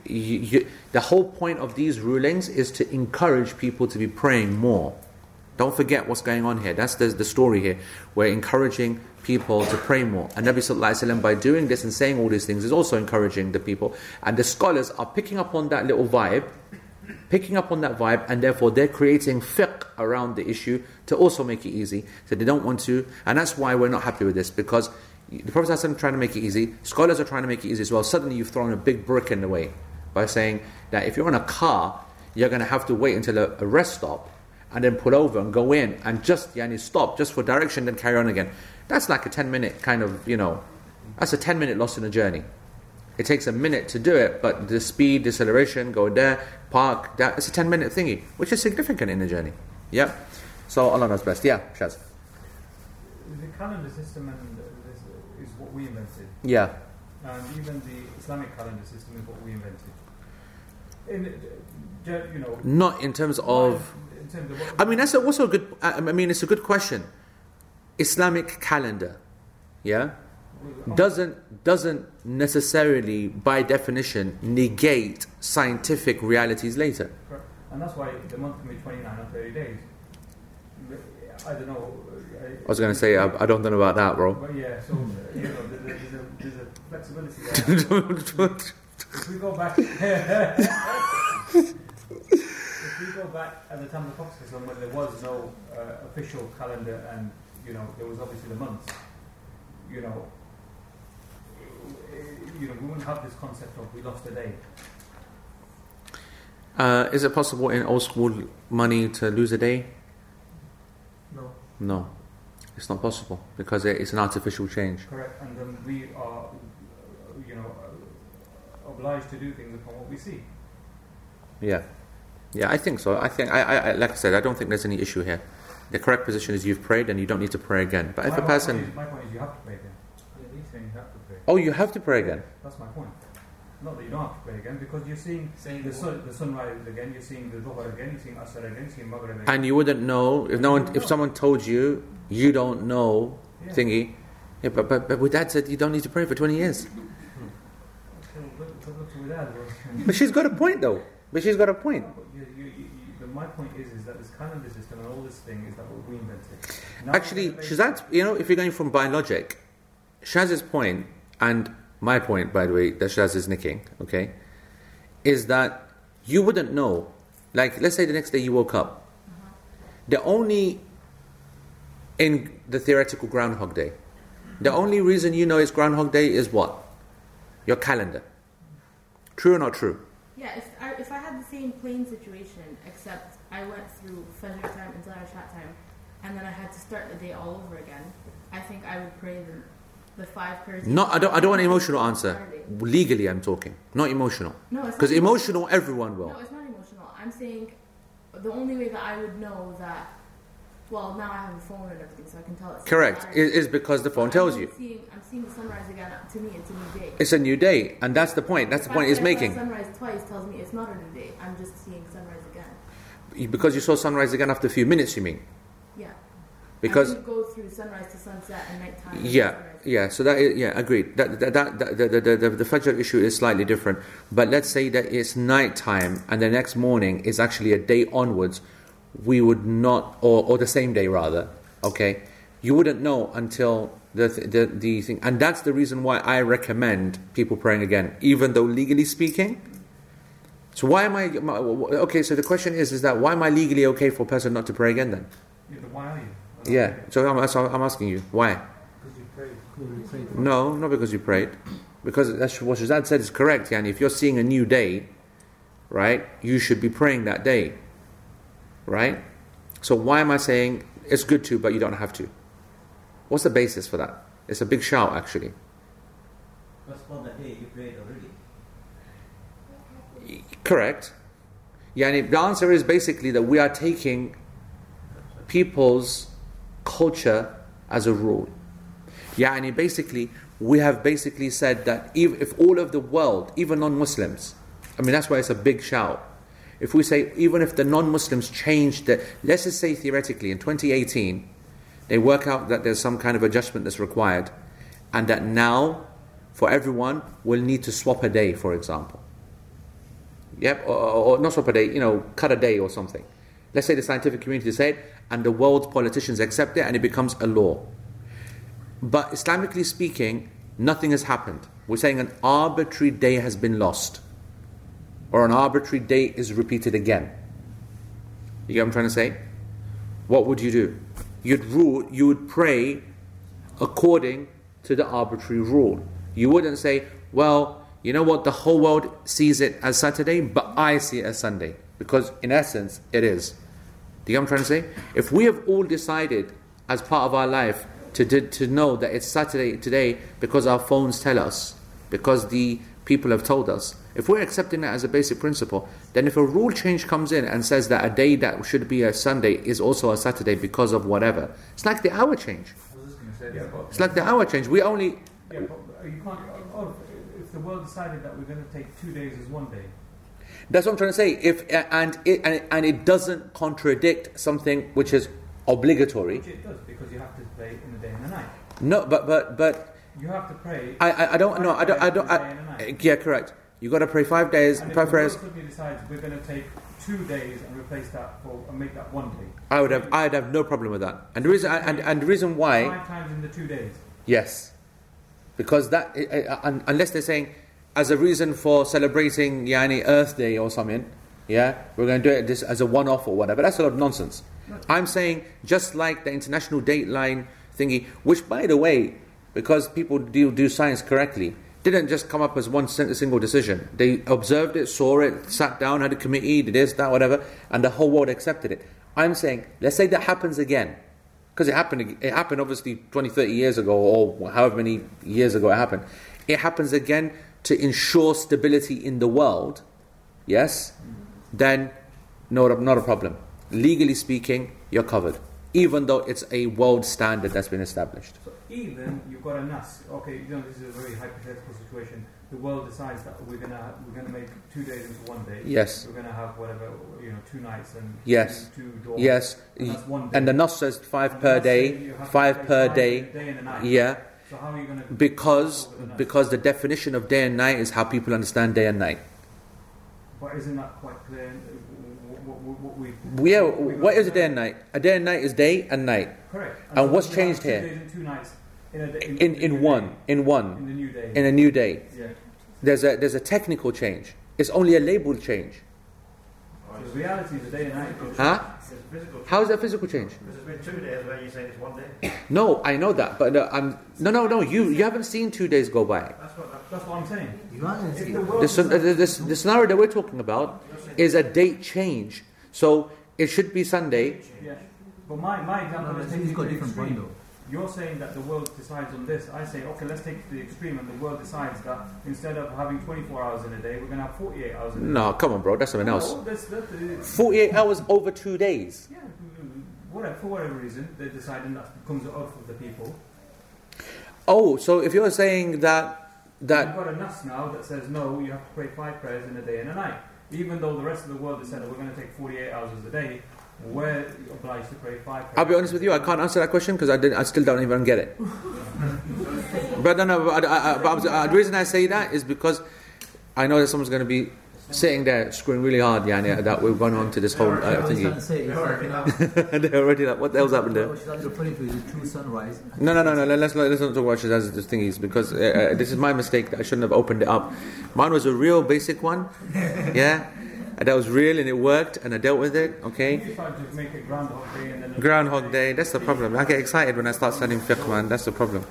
you, you, the whole point of these rulings is to encourage people to be praying more. Don't forget what's going on here. That's the, the story here. We're encouraging people to pray more. And Nabi Sallallahu by doing this and saying all these things, is also encouraging the people. And the scholars are picking up on that little vibe picking up on that vibe, and therefore they're creating fiqh around the issue to also make it easy. So they don't want to, and that's why we're not happy with this because the Prophet is trying to make it easy, scholars are trying to make it easy as well. Suddenly you've thrown a big brick in the way by saying that if you're in a car, you're going to have to wait until a, a rest stop and then pull over and go in and just yani, stop just for direction, then carry on again. That's like a 10 minute kind of, you know, that's a 10 minute loss in a journey. It takes a minute to do it, but the speed, deceleration, go there, park, that, it's a 10 minute thingy, which is significant in the journey. Yeah? So Allah knows best. Yeah, Shaz. The calendar system and this is what we invented, Yeah. and even the Islamic calendar system is what we invented. In, uh, you know, Not in terms of. in terms of I mean, that's a, also a good. I mean, it's a good question. Islamic calendar, yeah, doesn't doesn't necessarily, by definition, negate scientific realities later. Correct. And that's why the month can be 29 or 30 days. I don't know. I was going to say, I, I don't know about that, bro. But yeah, so, uh, you know, there's a, there's a, there's a flexibility there. if we go back. if we go back at the time of the ﷺ when there was no uh, official calendar and, you know, there was obviously the months, you know, you know, we wouldn't have this concept of we lost a day. Uh, is it possible in old school money to lose a day? No. No, it's not possible because it's an artificial change. Correct. And then we are, you know, obliged to do things upon what we see. Yeah, yeah, I think so. I think I, I, I like I said, I don't think there's any issue here. The correct position is you've prayed and you don't need to pray again. But if a my point person, is, my point is you have to pray again. He's saying you have to pray. oh, you have to pray again. That's my point. Not that you don't have to pray again, because you're seeing the sun, the sunrise again, you're seeing the dhuhr again, you're seeing asr again, you're seeing maghrib again. And you wouldn't know if no one, if someone told you you don't know Yeah. thingy. Yeah, but, but but with that said, you don't need to pray for twenty years. So, look- look- look to that, bro. But she's got a point though. But she's got a point. But you, you, you, you, my point is, is that this calendar system and all this thing is that what we invented. Now Actually, we're Shazad's, you know, if you're going from biologic, Shaz's point, and my point, by the way, that Shaz is nicking, okay, is that you wouldn't know. Like, let's say the next day you woke up. Uh-huh. The only, in the theoretical Groundhog Day, the only reason you know it's Groundhog Day is what? Your calendar. True or not true? Yeah, if I, if I had the same plane situation, except I went through Fajr time and Zahar Shat time, and then I had to start the day all over again, I think I would pray the, the five prayers. No, I don't, I don't want an emotional answer. Legally, I'm talking, not emotional. No, it's Because emotional, everyone will. No, it's not emotional. I'm saying the only way that I would know that. Well, now I have a phone and everything, so I can tell it's Correct. Saturday. Is, because the phone tells I'm you. Seeing, I'm seeing the sunrise again. To me, it's a new day. It's a new day, and that's the point. That's the If point I he's say I saw making. Sunrise twice tells me it's not a new day. I'm just seeing sunrise again. Because you saw sunrise again after a few minutes, you mean? Yeah. Because go through sunrise to sunset and nighttime. yeah, sunrise. yeah. So that is, yeah, agreed. That that, that, that the, the, the, the Fajr issue is slightly different. But let's say that it's nighttime, and the next morning is actually a day onwards. We would not, or or the same day rather. Okay, you wouldn't know until the the the thing, and that's the reason why I recommend people praying again, even though legally speaking. So why am I my- okay? So the question is, is that why am I legally okay for a person not to pray again then? Yeah, but why are you? Yeah. So I'm, so I'm asking you why? Because you prayed. No, not because you prayed. Because that's what Shazad said is correct. Yani, if you're seeing a new day, right, you should be praying that day. Right? So why am I saying it's good to, but you don't have to? What's the basis for that? It's a big shout, actually. For the day you prayed already. Correct. Yani, the answer is basically that we are taking people's culture as a rule. Yeah, and basically, we have basically said that if, if all of the world, even non Muslims, I mean, that's why it's a big shout. If we say, even if the non Muslims change the, let's just say theoretically in 2018, they work out that there's some kind of adjustment that's required, and that now, for everyone, we'll need to swap a day, for example. Yep, or, or not swap a day, you know, cut a day or something. Let's say the scientific community said, and the world's politicians accept it, and it becomes a law. But Islamically speaking, nothing has happened. We're saying an arbitrary day has been lost, or an arbitrary date is repeated again. You get what I'm trying to say? What would you do? You'd rule, you would pray according to the arbitrary rule. You wouldn't say, well, you know what, the whole world sees it as Saturday, but I see it as Sunday. Because in essence, it is. Do you get what I'm trying to say? If we have all decided as part of our life to, to, to know that it's Saturday today because our phones tell us, because the people have told us, if we're accepting that as a basic principle, then if a rule change comes in and says that a day that should be a Sunday is also a Saturday because of whatever, it's like the hour change. I was just say that. It's like the hour change. We only Yeah, but you can't. Oh, if the world decided that we're going to take two days as one day, That's what I'm trying to say. If and it and, and it doesn't contradict something which is obligatory. which it does because you have to pray in the day and the night. No, but but but You have to pray. I I, I don't know. I don't I don't. Five prayers in the day and I, yeah, correct. You got to pray five days, And five prayers. suddenly decides we're going to take two days and replace that for and make that one day. I would have I'd have no problem with that. And the reason and, and the reason why Five times in the two days. yes, because that uh, uh, unless they're saying as a reason for celebrating Yani Earth Day or something, yeah, we're going to do it this as a one-off or whatever. That's a lot of nonsense. I'm saying just like the international dateline thingy, which by the way, because people do do science correctly, didn't just come up as one single decision. They observed it, saw it, sat down, had a committee, did this, that, whatever, and the whole world accepted it. I'm saying, let's say that happens again. Because it happened, it happened obviously 20, 30 years ago, or however many years ago it happened. It happens again to ensure stability in the world, yes, then no, not a problem. Legally speaking, you're covered. Even though it's a world standard that's been established. Even you've got a nass. Okay, you know this is a very hypothetical situation. The world decides that we're gonna we're gonna make two days into one day. Yes. We're gonna have whatever you know two nights and Yes. two, two dorms. Yes, And that's one day. and the nass says five And per day, you have to five per five day. day and. Yeah, So how are you gonna? because the because the definition of day and night is how people understand day and night. But isn't that quite clear? What, we, Yeah, we what is a day and night? A day and night is day and night. Correct. And so what's changed two here? Days and two nights in a day, in, In the in one, day. in in one, new day. in a new day. yeah. There's a there's a technical change. It's only a label change. So the reality is the day and night. Huh? How is that physical change? Because it's been two days where you're saying it's one day. No, I know that, but uh, I'm no no no. You you haven't seen two days go by. That's what. That's what I'm saying. You are going to If see. the The, the, the, the scenario that we're talking about is a date change. So it should be Sunday. Yeah. But my, my example no, is he's taking got different point though. You're saying that the world decides on this. I say, okay, let's take the extreme, and the world decides that instead of having 24 hours in a day, we're going to have 48 hours in a day. No, come on, bro. That's something else. No, that's, that, uh, 48 hours over two days. yeah, whatever, for whatever reason, they're deciding that comes out of the people. Oh, so if you're saying that that You've got a nass now that says, no, you have to pray five prayers in a day and a night. Even though the rest of the world has said that we're going to take 48 hours a day, we're obliged to pray five prayers. I'll be honest with you, I can't answer that question because I didn't. I still don't even get it. but no, no. But, I, I, but I'm- uh, the reason I say that is because I know that someone's going to be sitting there screwing really hard, yeah, that we've gone on to this whole uh, What I was trying to thingy. say is We that, already you know, know. They're already like, what the hell's happened there? what she's referring to is a true. No, no, no, no. Let's not, let's not talk about Shazaz's the thingies because uh, uh, this is my mistake. I shouldn't have opened it up. Mine was a real basic one, yeah. And that was real and it worked and I dealt with it. Okay. If I just make it Groundhog Day and Groundhog Day. That's the problem. I get excited when I start studying fiqh, man. That's the problem.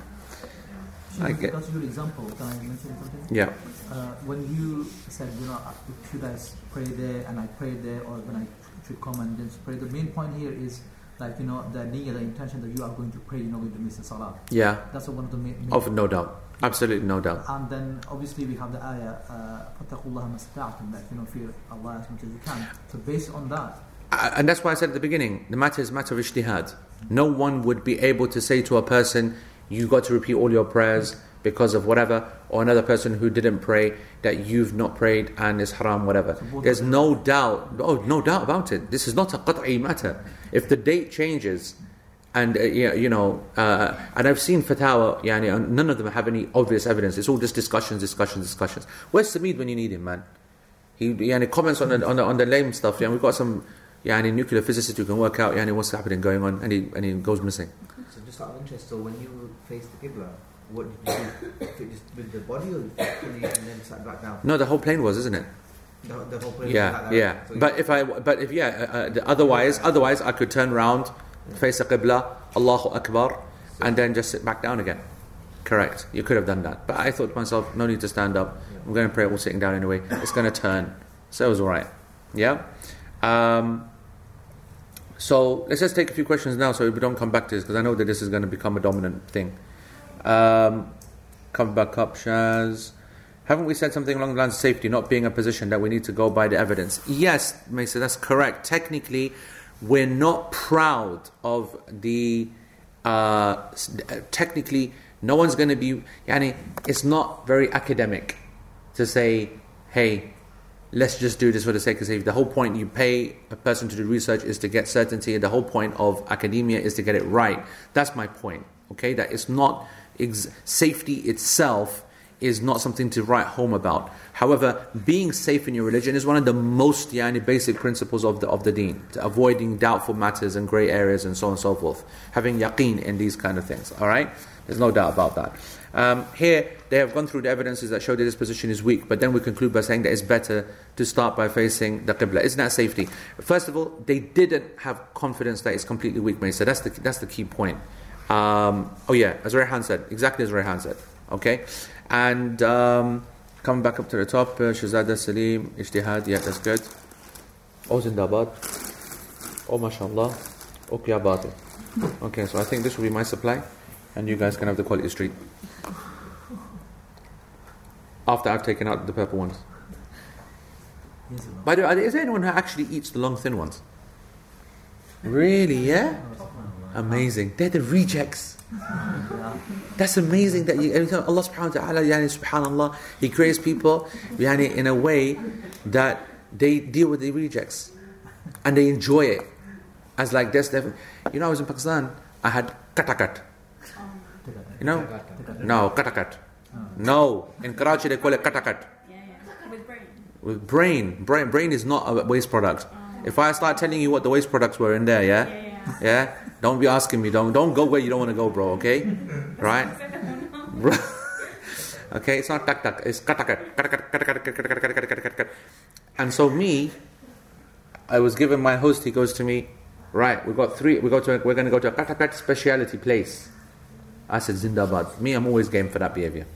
I get- That's a good example. Can I mention something? Yeah. Uh, when you said, you know, uh, should I s- pray there and I pray there, or when I should come and then pray, the main point here is like, you know, the niyyah, the intention that you are going to pray, you're not going to miss the salah. Yeah. That's one of the main. main Of no doubt. Absolutely, no doubt. And then obviously we have the ayah, uh, that you know fear Allah as much as you can. So based on that. Uh, and that's why I said at the beginning, the matter is matter of ijtihad. No one would be able to say to a person, you got to repeat all your prayers because of whatever, or another person who didn't pray that you've not prayed and is haram, whatever. So There's no doubt, oh, no doubt about it. This is not a qat'i matter. If the date changes, and uh, yeah, you know, uh, and I've seen fatwa, yani, and none of them have any obvious evidence. It's all just discussions, discussions, discussions. Where's Samid when you need him, man? He yani, comments on the, on the on the lame stuff. Yeah, we've got some yani, nuclear physicists who can work out yani, what's happening going on, and he and he goes missing. So just out of interest, so when you face the Qibla, what did you do? Did you just with the body or fully and then sat back down? No, the whole plane was, isn't it? The, the whole place Yeah, like yeah. So But if I, but if yeah, uh, uh, the- otherwise, otherwise I could turn around, face the qibla, Allahu Akbar, and then just sit back down again. Correct. You could have done that, but I thought to myself, no need to stand up. I'm going to pray all sitting down anyway. It's going to turn, so it was all right. Yeah. Um, so let's just take a few questions now, so we don't come back to this because I know that this is going to become a dominant thing. Um, come back up, Shaz. Haven't we said something along the lines of safety not being a position that we need to go by the evidence? Yes, Mesa, that's correct. Technically, we're not proud of the. Uh, technically, no one's going to be. Yani, it's not very academic to say, hey, let's just do this for the sake of safety. The whole point you pay a person to do research is to get certainty. And the whole point of academia is to get it right. That's my point. Okay, that it's not ex- safety itself is not something to write home about. However, being safe in your religion is one of the most yani, basic principles of the of the deen. Avoiding doubtful matters and grey areas and so on and so forth. Having yaqeen in these kind of things. All right, there's no doubt about that. Um, here, they have gone through the evidences that show that this position is weak, but then we conclude by saying that it's better to start by facing the qibla. Isn't that safety? First of all, they didn't have confidence that it's completely weak. So that's the that's the key point. Um, oh yeah, as Rehan said, exactly as Rehan said. Okay, and um, coming back up to the top, uh, Shazada Salim, Ijtihad, yeah, that's good. Oh Zindabad, oh mashallah, oh. Okay, so I think this will be my supply, and you guys can have the quality street. After I've taken out the purple ones. By the way, is there anyone who actually eats the long thin ones? Really, yeah? Amazing. They're the rejects. That's amazing that you, Allah subhanahu wa ta'ala, yani, subhanallah, He creates people yani, in a way that they deal with the rejects and they enjoy it. As like this, you know, I was in Pakistan, I had katakat. You know? No, katakat. No, in Karachi they call it katakat. Yeah, yeah. With brain. With brain, brain, brain is not a waste product. Oh. If I start telling you what the waste products were in there, yeah, Yeah, don't be asking me. Don't don't go where you don't want to go, bro. Okay, right? Bro. okay, it's not tak tak. It's katakat. And so me, I was given my host. He goes to me, right? We got three. We go to. We're to go to a katakat speciality place. I said Zindabad. Me, I'm always game for that behavior.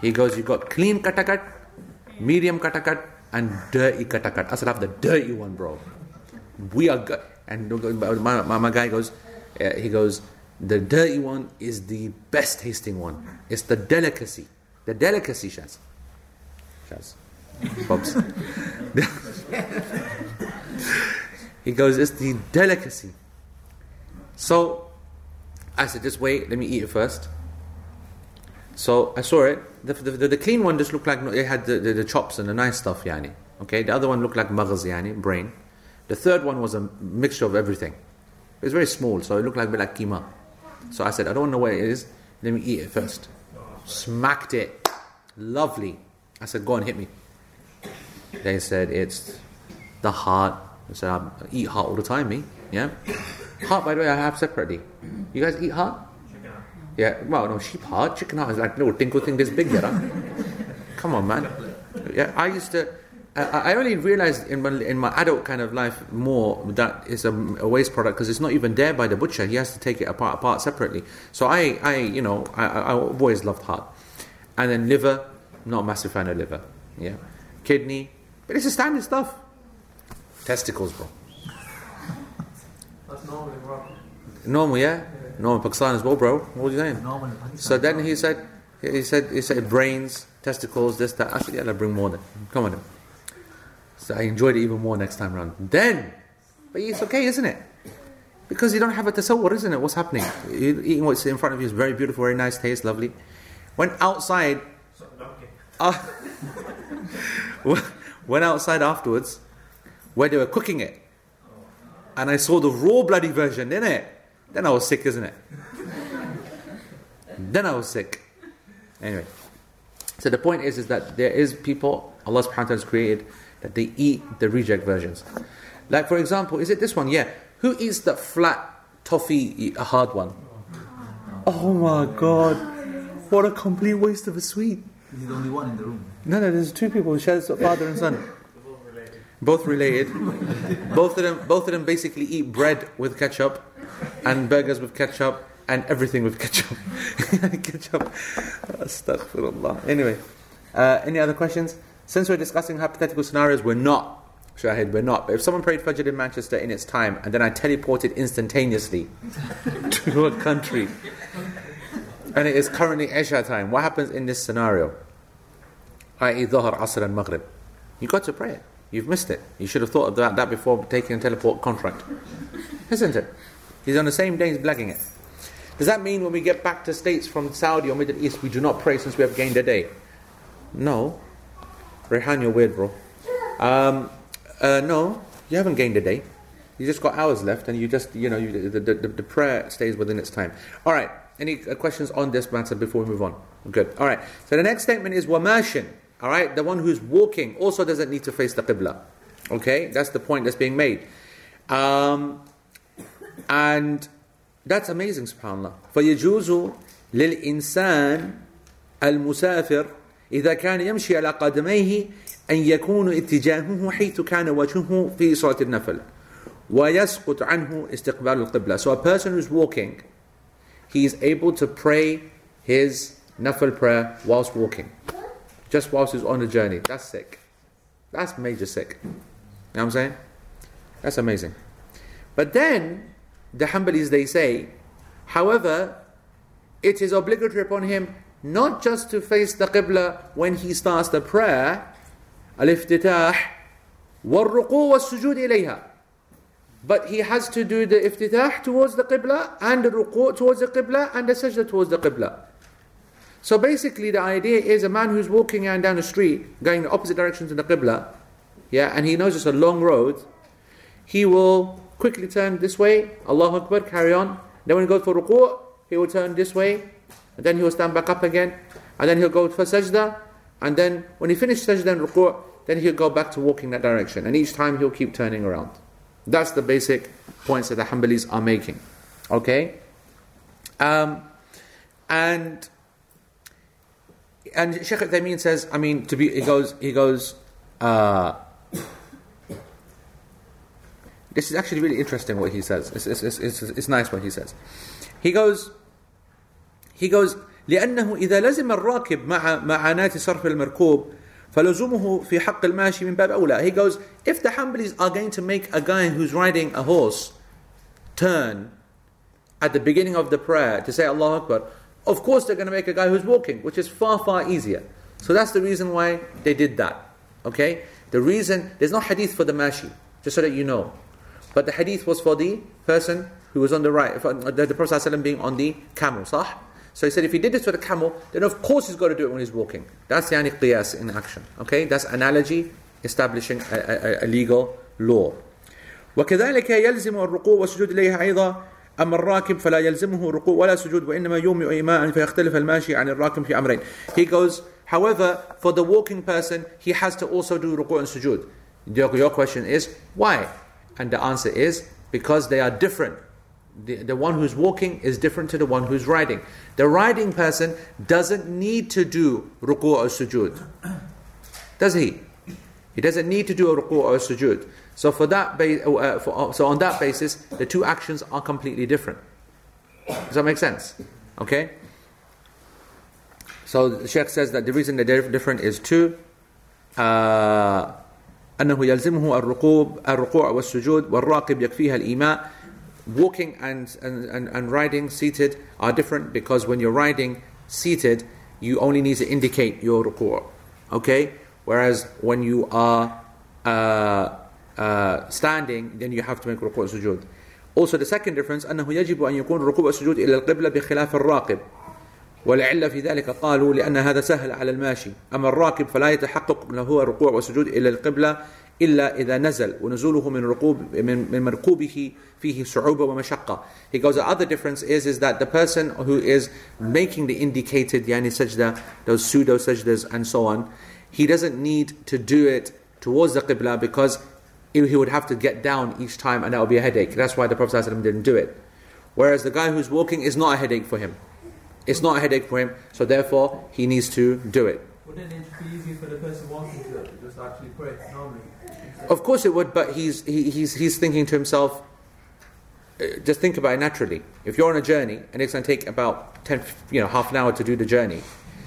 He goes, you got clean katakat, medium katakat, and dirty katakat. I said, I have the dirty one, bro. We are good. And my, my, guy goes, uh, he goes, the dirty one is the best tasting one. It's the delicacy. The delicacy, Shaz. Shaz. Bobs. he goes, it's the delicacy. So I said, just wait, let me eat it first. So I saw it. The, the, the, the clean one just looked like it had the, the, the chops and the nice stuff, yani. Okay, the other one looked like maghz, yani, brain. The third one was a mixture of everything. It was very small, so it looked like a bit like keema. So I said, I don't know where it is. Let me eat it first. Smacked it. Lovely. I said, go on, hit me. They said, it's the heart. I said, I eat heart all the time, me. Yeah? Heart, by the way, I have separately. You guys eat heart? Yeah, well, no, sheep heart. Chicken heart is like little tinkle thing this big, there. Huh? Come on, man. Yeah, I used to. I, I only realized in my, in my adult kind of life more that it's a, a waste product because it's not even there by the butcher. He has to take it apart, apart separately. So I, I you know, I, I, I've always loved heart. And then liver, not a massive fan of liver. Yeah. Kidney, but it's a standard stuff. Testicles, bro. That's normal in Morocco. Normal, yeah? Normal in Pakistan as well, bro. What are you saying? Normal in So then he said, he said, he said brains, testicles, this, that. I said, yeah, I'll bring more then. Come on then. So I enjoyed it even more next time round. Then, but it's okay, isn't it? Because you don't have a tasawwur, isn't it? What's happening? You- Eating what's in front of you is very beautiful, very nice taste, lovely. When outside, uh, went outside afterwards, where they were cooking it, and I saw the raw bloody version, didn't it? Then I was sick, isn't it? then I was sick. Anyway, so the point is, is that there is people Allah subhanahu wa ta'ala has created that they eat the reject versions. Like for example, is it this one? Yeah. Who eats the flat toffee, a hard one? Oh my god. What a complete waste of a sweet. He's the only one in the room. No, no, there's two people who share this father and son. Both related. both of them both of them basically eat bread with ketchup and burgers with ketchup and everything with ketchup. ketchup. Astaghfirullah. Anyway, uh, any other questions? Since we're discussing hypothetical scenarios, we're not. Shahid, we're not. But if someone prayed Fajr in Manchester in its time and then I teleported instantaneously to a country and it is currently Isha time, what happens in this scenario? i.e. Dhuhr, Asr and Maghrib. You've got to pray it. You've missed it. You should have thought of that, that before taking a teleport contract. Isn't it? He's on the same day, he's blagging it. Does that mean when we get back to states from Saudi or Middle East, we do not pray since we have gained a day? No. Rehan, you're weird, bro. Um, uh, no, you haven't gained a day. You just got hours left, and you just, you know, you, the, the, the, the prayer stays within its time. All right. Any uh, questions on this matter before we move on? Good. All right. So the next statement is wamashin. All right. The one who's walking also doesn't need to face the qibla. Okay. That's the point that's being made. Um, and that's amazing, subhanAllah. فيجوز للإنسان المسافر إذا كان يمشي على قدميه أن يكون اتجاهه حيث كان وجهه في صلاة النفل ويسقط عنه استقبال القبلة. So a person who's walking, he is able to pray his nafil prayer whilst walking. Just whilst he's on the journey. That's sick. That's major sick. You know what I'm saying? That's amazing. But then, the Hanbalis they say, however, it is obligatory upon him not just to face the Qibla when he starts the prayer, al-iftitah, wal-ruku wal-sujud ilayha. But he has to do the iftitah towards the Qibla, and the ruku towards the Qibla, and the sajda towards the Qibla. So basically the idea is a man who's walking down the street, going the opposite direction to the Qibla, yeah, and he knows it's a long road, he will quickly turn this way, Allahu Akbar, carry on. Then when he goes for ruku', he will turn this way, and then he will stand back up again, and then he'll go for sajda, and then when he finishes sajda and ruku', then he'll go back to walking that direction, and each time he'll keep turning around. That's the basic points that the Hanbalis are making. Okay? Um, and and Sheikh Uthaymeen says, I mean, to be, he goes, he goes, uh, this is actually really interesting what he says. It's, it's, it's, it's, it's nice what he says. He goes, he goes, لأنه إذا لزم الراكب مع معاناة صرف المركوب فلزومه في حق الماشي من باب أولى. He goes, if the Hanbalis are going to make a guy who's riding a horse turn at the beginning of the prayer to say Allah Akbar, of course they're going to make a guy who's walking, which is far, far easier. So that's the reason why they did that. Okay? The reason, there's no hadith for the mashi, just so that you know. But the hadith was for the person who was on the right, for the, the Prophet ﷺ being on the camel, sah? So he said if he did this for the camel, then of course he's got to do it when he's walking. That's yani qiyas in action. Okay? That's analogy establishing a, a, a legal law. وكذلك يلزم الركوع والسجود إليها أيضا أما الراكب فلا يلزمه ركوع ولا سجود وإنما يومئ إيماء فيختلف الماشي عن الراكب في أمرين. He goes, however, for the walking person, he has to also do ruku' and sujud. Your, your question is, why? And the answer is, because they are different. The, the one who's walking is different to the one who's riding. The riding person doesn't need to do ruku' or sujud. Does he? He doesn't need to do a ruku' or a sujood. So for that, ba- uh, for, so on that basis, the two actions are completely different. Does that make sense? Okay. So the Sheikh says that the reason they're different is two. Uh, أنه يلزمه الركوب الركوع والسجود والراقب يكفيها الإيماء walking and, and, and, and riding seated are different because when you're riding seated you only need to indicate your ruku' okay whereas when you are uh, uh, standing then you have to make ruku' and sujood also the second difference أنه يجب أن يكون الركوع والسجود إلى القبلة بخلاف الراقب والعلة في ذلك قالوا لأن هذا سهل على الماشي أما الراكب فلا يتحقق له الركوع والسجود إلى القبلة إلا إذا نزل ونزوله من ركوب من, من مركوبه فيه صعوبة ومشقة. He goes, the other difference is, is that the person who is making the indicated yani sajda, those pseudo sajdas and so on, he doesn't need to do it towards the qibla because he would have to get down each time and that would be a headache. That's why the Prophet ﷺ didn't do it. Whereas the guy who's walking is not a headache for him. It's not a headache for him, so therefore he needs to do it. Wouldn't it be for the person walking to just actually pray normally? Of course it would, but he's he, he's he's thinking to himself. uh, Just think about it naturally. If you're on a journey and it's going to take about ten, you know, half an hour to do the journey,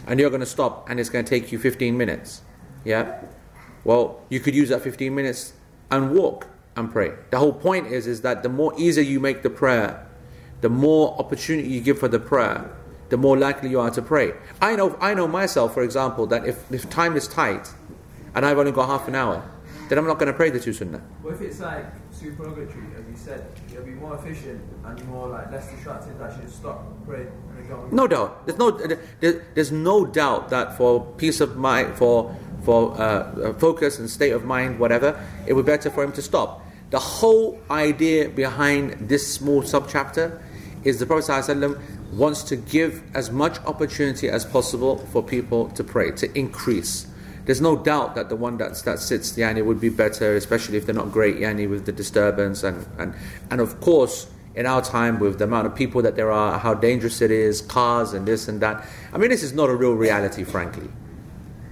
and you're going to stop and it's going to take you 15 minutes, yeah. Well, you could use that 15 minutes and walk and pray. The whole point is is that the more easier you make the prayer, the more opportunity you give for the prayer, the more likely you are to pray. I know I know myself, for example, that if, if time is tight and I've only got half an hour, then I'm not going to pray the two sunnah. What if it's like supererogatory, as you said, it'll be more efficient and more like less distracted actually just stop, pray, and then go on. No doubt. There's no there, there's no doubt that for peace of mind, for for uh, uh, focus and state of mind, whatever, it would be better for him to stop. The whole idea behind this small subchapter is the Prophet ﷺ wants to give as much opportunity as possible for people to pray, to increase. There's no doubt that the one that, that sits yani would be better, especially if they're not great yani with the disturbance and, and and of course in our time with the amount of people that there are, how dangerous it is, cars and this and that. I mean, this is not a real reality, frankly.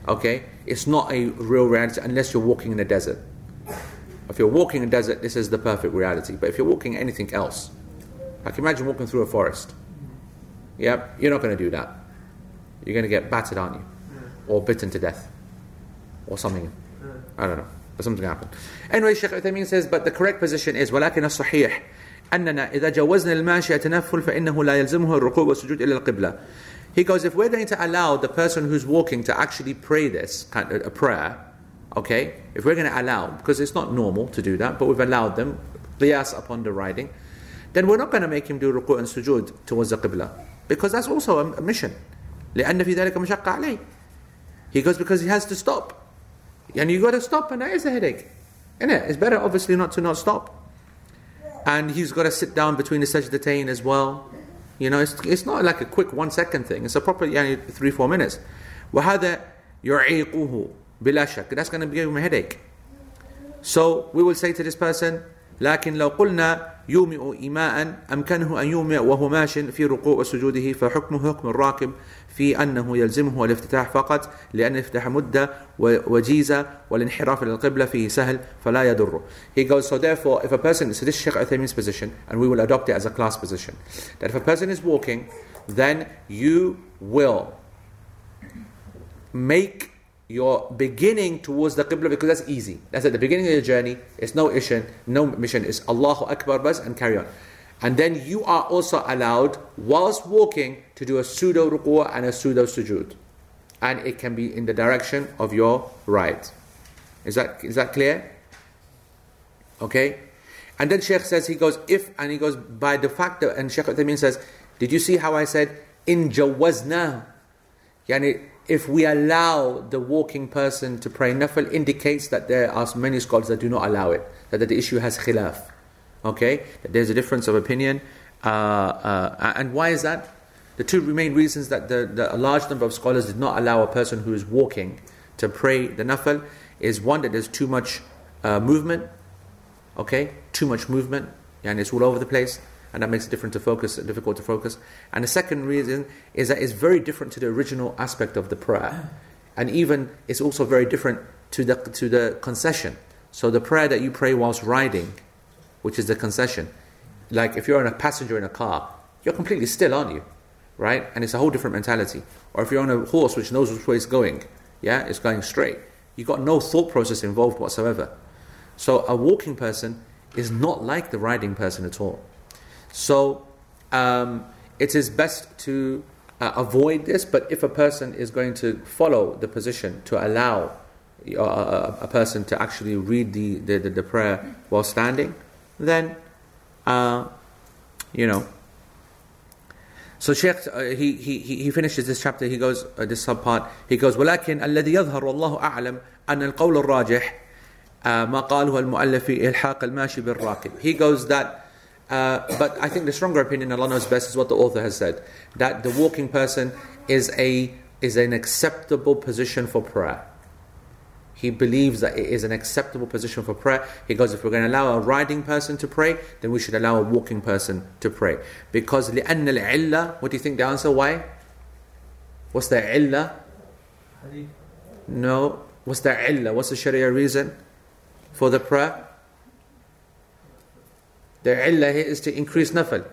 Okay, it's not a real reality unless you're walking in a desert. If you're walking in a desert, this is the perfect reality. But if you're walking anything else, like imagine walking through a forest. Yep, you're not going to do that. You're going to get battered, aren't you? Or bitten to death. Or something. I don't know. But something happened. Anyway, Sheikh Uthaymeen says, but the correct position is ولكن الصحيح أننا إذا جوزنا الماشي التنفل فإنه لا يلزمه الركوع والسجود إلى القبلة. He goes, if we're going to allow the person who's walking to actually pray this kind of a prayer, okay, if we're going to allow, because it's not normal to do that, but we've allowed them, qiyas upon the riding, then we're not going to make him do ruku' and sujood towards the qibla. Because that's also a, a mission. لأن في ذلك مشقة عليه. He goes, because he has to stop. And you got to stop, and that is a headache. Isn't it? It's better, obviously, not to not stop. And he's got to sit down between the sajdatain as well. You know, it's, it's not like a quick one second thing. It's a proper yani, three, four minutes. وهذا يعيقه بلا شك. That's going to give him a headache. So we will say to this person, لكن لو قلنا يومئ إيماء أمكنه أن يومئ وهو ماش في ركوع وسجوده فحكمه حكم الراكب في أنه يلزمه الافتتاح فقط لأن الافتتاح مدة وجيزة والانحراف للقبلة فيه سهل فلا يضره. He goes, so therefore, if a person, so this is Sheikh Uthaymeen's position, and we will adopt it as a class position, that if a person is walking, then you will make your beginning towards the Qibla because that's easy. That's at the beginning of your journey. It's no mission, no mission. It's Allahu Akbar bas and carry on. And then you are also allowed, whilst walking, to do a pseudo ruku' and a pseudo sujood. And it can be in the direction of your right. Is that, is that clear? Okay? And then Sheikh says, he goes, if, and he goes, by the fact that, and Sheikh Uthaymeen says, did you see how I said, in jawazna? Yani, if we allow the walking person to pray nafil indicates that there are many scholars that do not allow it, that the issue has khilaf. Okay? There's a difference of opinion. Uh, uh, and why is that? The two main reasons that the, the, a large number of scholars did not allow a person who is walking to pray the nafil is one, that there's too much uh, movement. Okay? Too much movement. And it's all over the place and that makes it different to focus, difficult to focus. And the second reason is that it's very different to the original aspect of the prayer, and even it's also very different to the, to the concession. So the prayer that you pray whilst riding, which is the concession, like if you're on a passenger in a car, you're completely still, aren't you? Right? And it's a whole different mentality. Or if you're on a horse which knows which way it's going, yeah, it's going straight. You've got no thought process involved whatsoever. So a walking person is not like the riding person at all. So um, it is best to uh, avoid this, but if a person is going to follow the position to allow uh, a, a person to actually read the, the, the, the prayer while standing, then, uh, you know. So Sheikh, uh, he, he, he finishes this chapter, he goes, uh, this subpart, he goes, ولكن الذي يظهر والله أعلم أن القول الراجح ما قاله المؤلف في إلحاق الماشي بالراكب. He goes that uh, but I think the stronger opinion, Allah knows best, is what the author has said that the walking person is a is an acceptable position for prayer. He believes that it is an acceptable position for prayer. He goes, if we're going to allow a riding person to pray, then we should allow a walking person to pray. Because لأن العلة, what do you think the answer? Why? What's the illah? No. What's the illah? What's the Sharia reason for the prayer? The illah here is to increase nafal.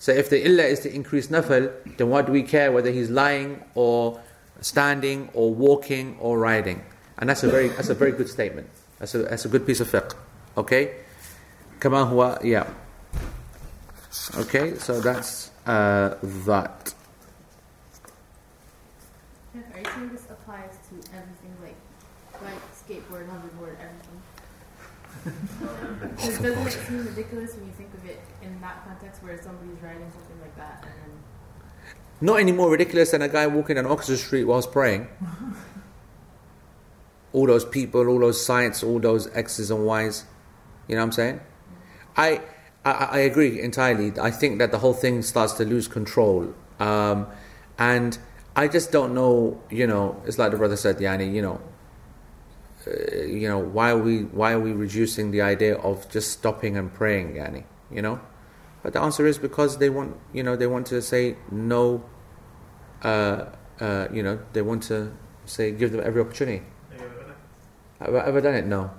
So if the illah is to increase nafal, then what do we care whether he's lying or standing or walking or riding? And that's a very that's a very good statement. That's a that's a good piece of fiqh. Okay? Kama huwa yeah. Okay, so that's uh, that. Are you saying this applies to everything, like like skateboard, hoverboard, everything? Because doesn't it seem ridiculous when you think of it in that context, where somebody's riding something like that, and then Not any more ridiculous than a guy walking on Oxford Street whilst praying. all those people, all those sites, all those X's and Y's. You know what I'm saying? I, I, I agree entirely. I think that the whole thing starts to lose control. Um, and I just don't know, you know, it's like the brother said, Yani, you know, uh, you know, why are we why are we reducing the idea of just stopping and praying, Yani? You know? But the answer is because they want, you know, they want to say no, uh, uh, you know, they want to say give them every opportunity. Have I ever done it? No.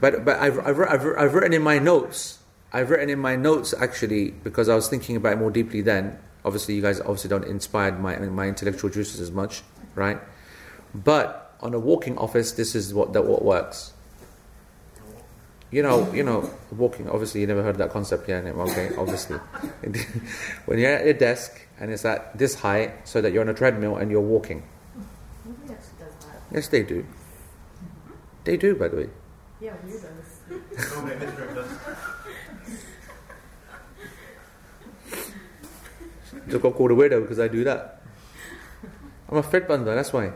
But but I've, I've, I've, I've written in my notes. I've written in my notes actually because I was thinking about it more deeply then. Obviously, you guys obviously don't inspire my my intellectual juices as much, right? But on a walking office, this is what that what works. You know, you know, walking. Obviously, you never heard that concept, yeah? Okay, obviously, when you're at your desk and it's at this height, so that you're on a treadmill and you're walking. nobody actually does that. Yes, they do. They do, by the way. Yeah, you does. Just got called a weirdo because I do that. I'm a Fred bundler, that's why.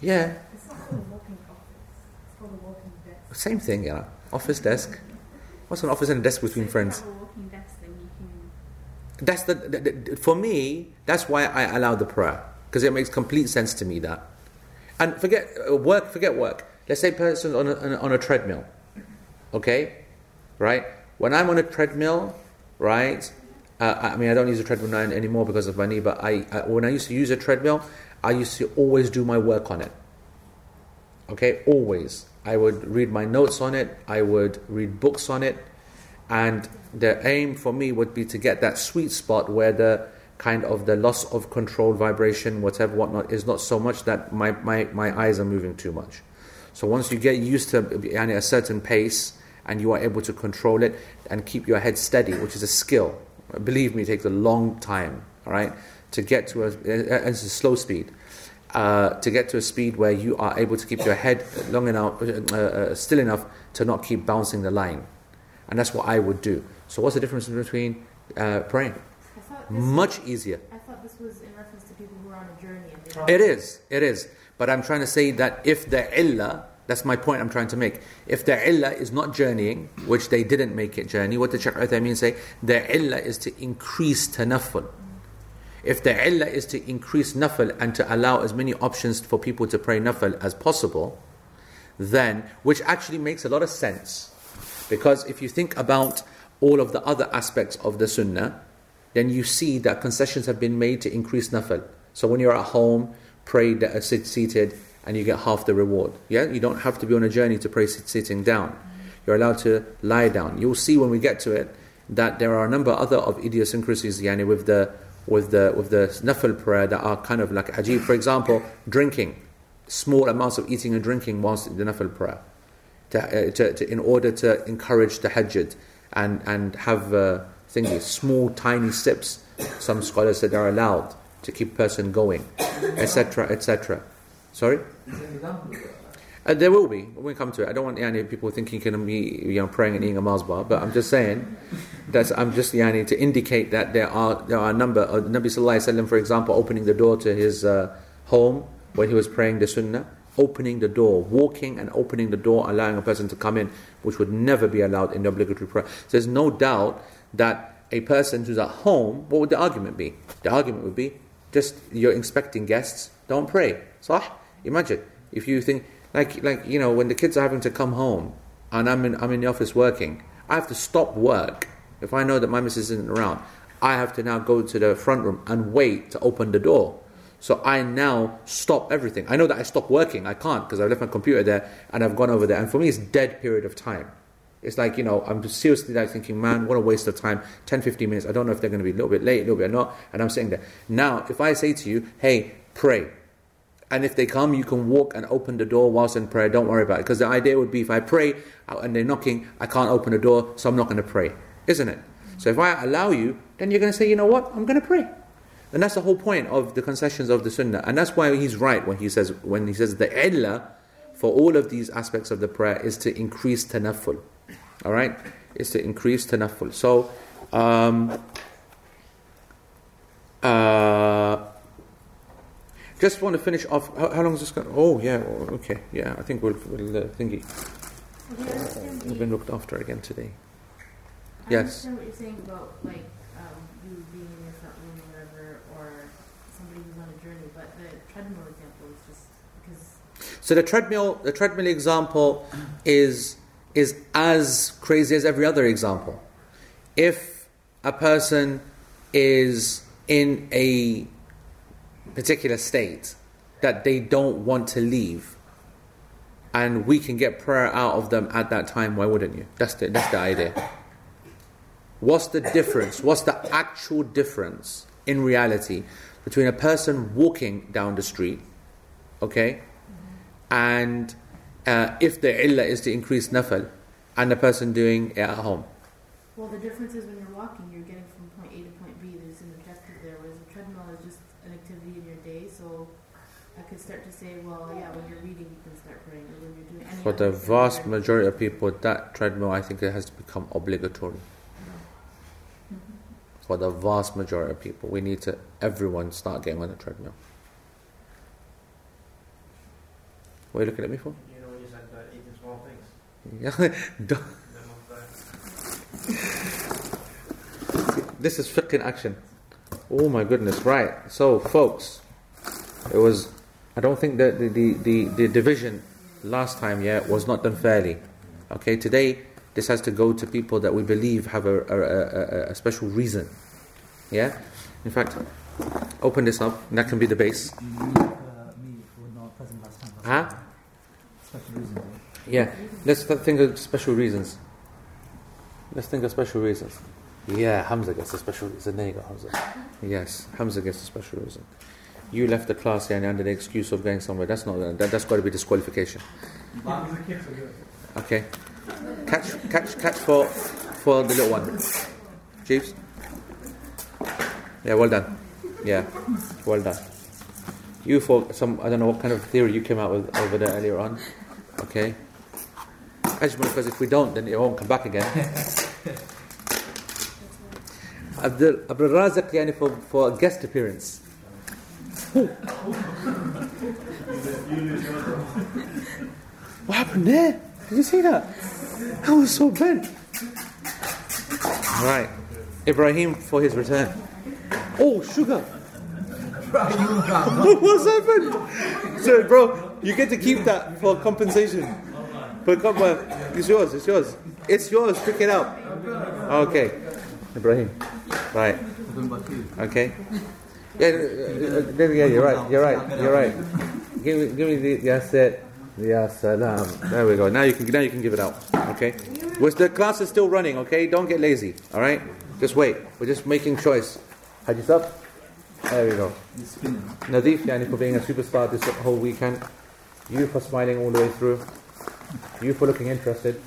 Yeah, It's not called a walking office. It's called a walking desk. same thing, yeah. Office desk. What's an office and a desk between friends? Walking desk, then you can. That's the, the, the for me. That's why I allow the prayer because it makes complete sense to me that. And forget uh, work. Forget work. Let's say person on a, on a, on a treadmill. Okay, right? When I'm on a treadmill, right? Uh, I mean, I don't use a treadmill now anymore because of my knee. But I, I, when I used to use a treadmill, I used to always do my work on it. Okay, always. I would read my notes on it. I would read books on it, and the aim for me would be to get that sweet spot where the kind of the loss of control, vibration, whatever, whatnot, is not so much that my, my, my eyes are moving too much. So once you get used to a certain pace and you are able to control it and keep your head steady, which is a skill. Believe me, it takes a long time, all right, to get to a, it's a slow speed. Uh, to get to a speed where you are able to keep your head long enough, uh, uh, still enough to not keep bouncing the line, and that's what I would do. So, what's the difference between uh, praying? I thought this Much easier. I thought this was in reference to people who are on a journey It is, it is. But I'm trying to say that if the illah, that's my point I'm trying to make. If the illah is not journeying, which they didn't make it journey, what did Shaykh Uthaymeen say? The illah is to increase tanafful. If the illah is to increase nafal and to allow as many options for people to pray nafal as possible, then, which actually makes a lot of sense. Because if you think about all of the other aspects of the sunnah, then you see that concessions have been made to increase nafal. So when you're at home, pray that, uh, seated and you get half the reward. Yeah, you don't have to be on a journey to pray sit, sitting down. You're allowed to lie down. You'll see when we get to it that there are a number of other of idiosyncrasies yani, with the with the with the nafil prayer that are kind of like ajib. For example, drinking, small amounts of eating and drinking whilst the nafil prayer, to, uh, to, to, in order to encourage tahajjud and and have uh, thingy, small tiny sips. Some scholars said are allowed to keep person going, etc. etc. Sorry. Uh, there will be when we come to it. I don't want yani, people thinking can be you know praying and eating a Mars bar, but I'm just saying that's I'm just yani, to indicate that there are there are a number. Of, Nabi Sallallahu Alaihi Wasallam, for example, opening the door to his uh, home when he was praying the Sunnah, opening the door, walking and opening the door, allowing a person to come in, which would never be allowed in the obligatory prayer. So there's no doubt that a person who's at home, what would the argument be? The argument would be just you're expecting guests, don't pray. Sah? Imagine if you think like like you know when the kids are having to come home and I'm in I'm in the office working, I have to stop work if I know that my missus isn't around. I have to now go to the front room and wait to open the door. So I now stop everything. I know that I stop working. I can't because I've left my computer there and I've gone over there. And for me, it's dead period of time. It's like, you know, I'm seriously like thinking, man, what a waste of time. 10, 15 minutes. I don't know if they're going to be a little bit late, a little bit not. And I'm sitting there. Now, if I say to you, hey, pray. And if they come, you can walk and open the door whilst in prayer. Don't worry about it. Because the idea would be if I pray uh, and they're knocking, I can't open the door, so I'm not going to pray. Isn't it? So if I allow you, then you're going to say, you know what? I'm going to pray. And that's the whole point of the concessions of the Sunnah. And that's why he's right when he says when he says the illah for all of these aspects of the prayer is to increase tanafful. All right, is to increase tanafful. So, um, uh, just want to finish off. How, how long is this going? Oh yeah, okay, yeah. I think we'll, we'll uh, thingy. You We've been looked after again today. I Yes. understand what you're saying about like um, you being in your front room or whatever, or somebody who's on a journey. But the treadmill example is just because So the treadmill, the treadmill example is is as crazy as every other example. If a person is in a particular state that they don't want to leave, and we can get prayer out of them at that time, why wouldn't you? That's the that's the idea. What's the difference? What's the actual difference in reality between a person walking down the street, okay, and uh, if the illah is to increase nafal, and a person doing it at home? well, the difference is when you're walking, you're getting from point A to point B. There's an objective there, whereas a treadmill is just an activity in your day. So I could start to say, well, yeah, when you're reading, you can start praying, or when you're doing any. For the vast activity. majority of people, that treadmill, I think it has to become obligatory. Mm-hmm. For the vast majority of people, we need to, everyone start getting on the treadmill. What are you looking at me for? You know, when you said about eating small things. Yeah, don't- Then of that. this is fiqh in action. Oh my goodness, right. So, folks, it was, I don't think that the, the, the, the division last time, yeah, was not done fairly. Okay, today, this has to go to people that we believe have a, a, a, a, special reason. Yeah? In fact, open this up, and that can be the base. Uh, me who were not present last time. Huh? Special reason. Yeah, let's think of special reasons. Let's think of special reasons. Yeah, Hamza gets a special reason. There you go, Hamza. Yes, Hamza gets a special reason. You left the class and under the excuse of going somewhere. That's not that, that's got to be disqualification. Okay, catch, catch, catch for for the little one. Jeeves. Yeah, well done. Yeah, well done. You for some I don't know what kind of theory you came out with over there earlier on. Okay. Ajmal, because if we don't, then it won't come back again. Abdul Abdul Razak yani for, for a guest appearance. What happened there? Did you see that? That was so bent. Right. Ibrahim for his return. Oh, sugar. What's happened? So, bro, you get to keep that for compensation. For com- well, it's yours. It's yours. It's yours. Pick it up. Okay, Ibrahim. Right. Okay. Yeah, uh, uh, yeah, you're right. You're right. You're right. Give me, give me the. That's it. Yes, salam. There we go. Now you can. Now you can give it out. Okay. Which the class is still running. Okay. Don't get lazy. All right. Just wait. We're just making choice. Hadith up. There we go. Nadif, yani for being a superstar this whole weekend. You for smiling all the way through. You for looking interested.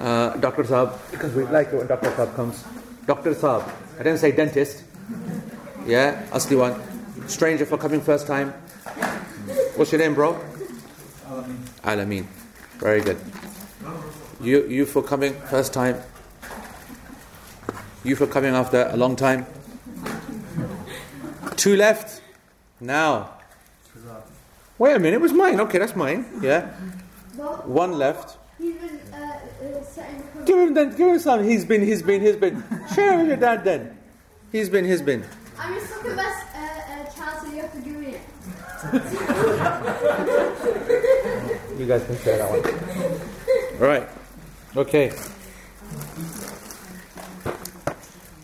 Uh, Dr. Saab, because we like it when Dr. Saab comes. Dr. Saab. I didn't say dentist. Yeah, Asli one. Stranger for coming first time. What's your name, bro? Alameen. Alameen. Very good. You, you for coming first time. You for coming after a long time. Two left. Now. Wait a minute, it was mine. Okay, that's mine. Yeah. One left. been uh, setting the Give him then. Give him some. He's been. He's been. He's been. Share with your dad then. He's been. He's been. I'm just second best uh, uh, child, so you have to give me it. You guys can share that one. All right. Okay.